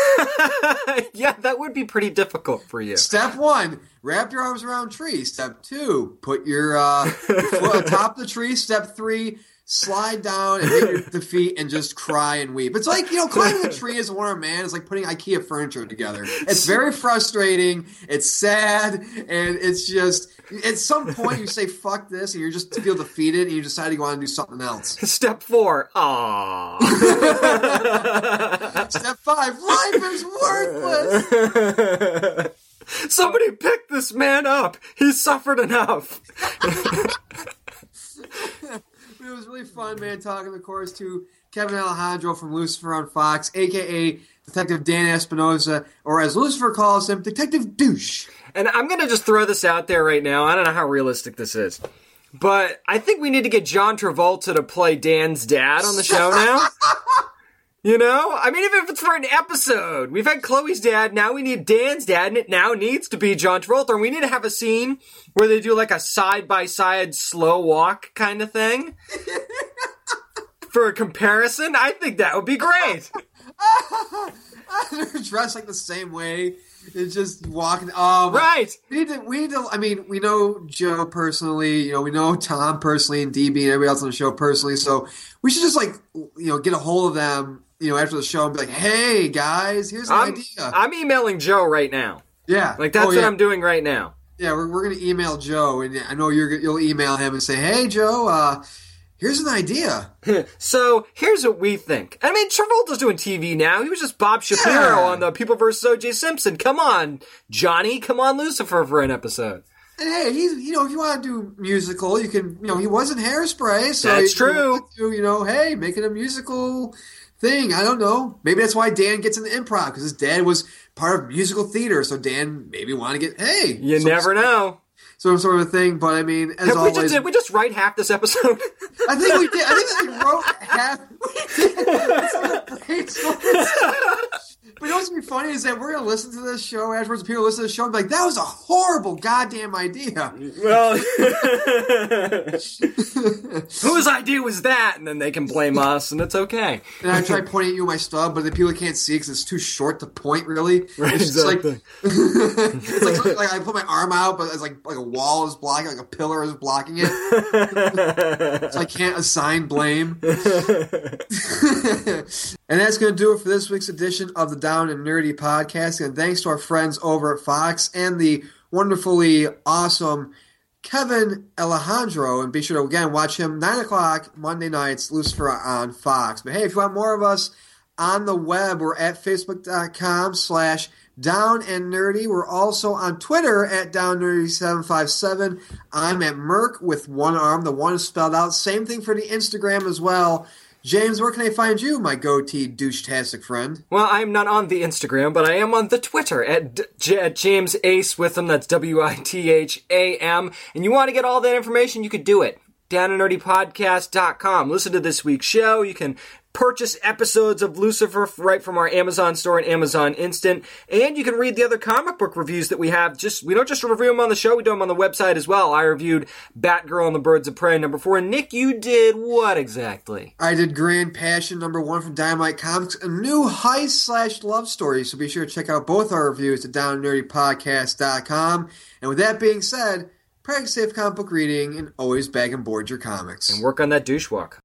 S2: yeah, that would be pretty difficult for you.
S3: Step one, wrap your arms around trees. Step two, put your, uh, your foot on top of the tree. Step three, slide down and hit your, feet and just cry and weep. It's like, you know, climbing a tree as a Warner man is like putting IKEA furniture together. It's very frustrating, it's sad, and it's just at some point you say fuck this and you're just feel defeated and you decide you want to do something else.
S2: Step four, aww.
S3: Step five, life is worthless.
S2: Somebody pick this man up. He's suffered enough.
S3: it was really fun, man, talking, of course, to Kevin Alejandro from Lucifer on Fox, aka Detective Dan Espinosa, or as Lucifer calls him, Detective Douche.
S2: And I'm going to just throw this out there right now. I don't know how realistic this is. but I think we need to get John Travolta to play Dan's dad on the show now. You know? I mean, even if it's for an episode. We've had Chloe's dad, now we need Dan's dad, and it now needs to be John Travolta. And we need to have a scene where they do like a side by side slow walk kind of thing. for a comparison, I think that would be great.
S3: They're dressed like the same way. It's just walking. Oh,
S2: Right.
S3: We need to. We need to. I mean, we know Joe personally. You know, we know Tom personally, and DB and everybody else on the show personally. So we should just like, you know, get a hold of them. You know, after the show and be like, "Hey guys, here's an
S2: I'm,
S3: idea."
S2: I'm emailing Joe right now.
S3: yeah,
S2: Like, that's
S3: Oh,
S2: what. I'm doing right now.
S3: Yeah, we're, we're gonna email Joe, and I know you're you'll email him and say, "Hey Joe, uh, here's an idea."
S2: So here's what we think. I mean, Travolta's doing TV now. He was just Bob Shapiro
S3: Yeah.
S2: on the People vs. O.J. Simpson. Come on, Johnny. Come on, Lucifer, for an episode.
S3: And hey, he's you know if you want to do musical, you can you know he was in Hairspray, so
S2: That's
S3: you
S2: true.
S3: to, you know, hey, making a musical thing. I don't know. Maybe that's why Dan gets into improv because his dad was part of musical theater, so Dan maybe want to get hey.
S2: You
S3: some-
S2: never know.
S3: some sort of a thing. But I mean, as
S2: we
S3: always,
S2: just, did we just write half this episode?
S3: I think we did. I think we wrote half. We did. It's sort of brainstorming. But you know what's gonna be funny is that we're gonna listen to this show afterwards. People listen to the show and be like, "That was a horrible goddamn idea."
S2: well, whose idea was that? And then they can blame us, and it's okay.
S3: And I try pointing at you my stub, but the people can't see because it's too short to point. Really,
S2: Right,
S3: it's just
S2: exactly.
S3: like it's like, like I put my arm out, but it's like like a wall is blocking, like a pillar is blocking it, so I can't assign blame. and that's going to do it for this week's edition of the Down and Nerdy podcast. And thanks to our friends over at Fox and the wonderfully awesome Kevin Alejandro. And be sure to again watch him nine o'clock Monday nights, Lucifer on Fox. But hey, if you want more of us on the web, we're at facebook.com slash down and nerdy. We're also on Twitter at down nerdy seven five seven. I'm at Merc with one arm. The one is spelled out. Same thing for the Instagram as well. James, where can I find you, my goatee douche-tastic friend?
S2: Well, I'm not on the Instagram, but I am on the Twitter at, D- J- at James Ace with them. That's W I T H A M. And you want to get all that information, you could do it. DownandNerdyPodcast.com. Listen to this week's show. You can purchase episodes of Lucifer right from our Amazon store and Amazon Instant. And you can read the other comic book reviews that we have. Just We don't just review them on the show, we do them on the website as well. I reviewed Batgirl and the Birds of Prey number four. And Nick, you did what exactly?
S3: I did Grand Passion number one from Dynamite Comics, a new heist slash love story. So be sure to check out both our reviews at downnerdypodcast.com. And with that being said, practice safe comic book reading and always bag and board your comics.
S2: And work on that douche walk.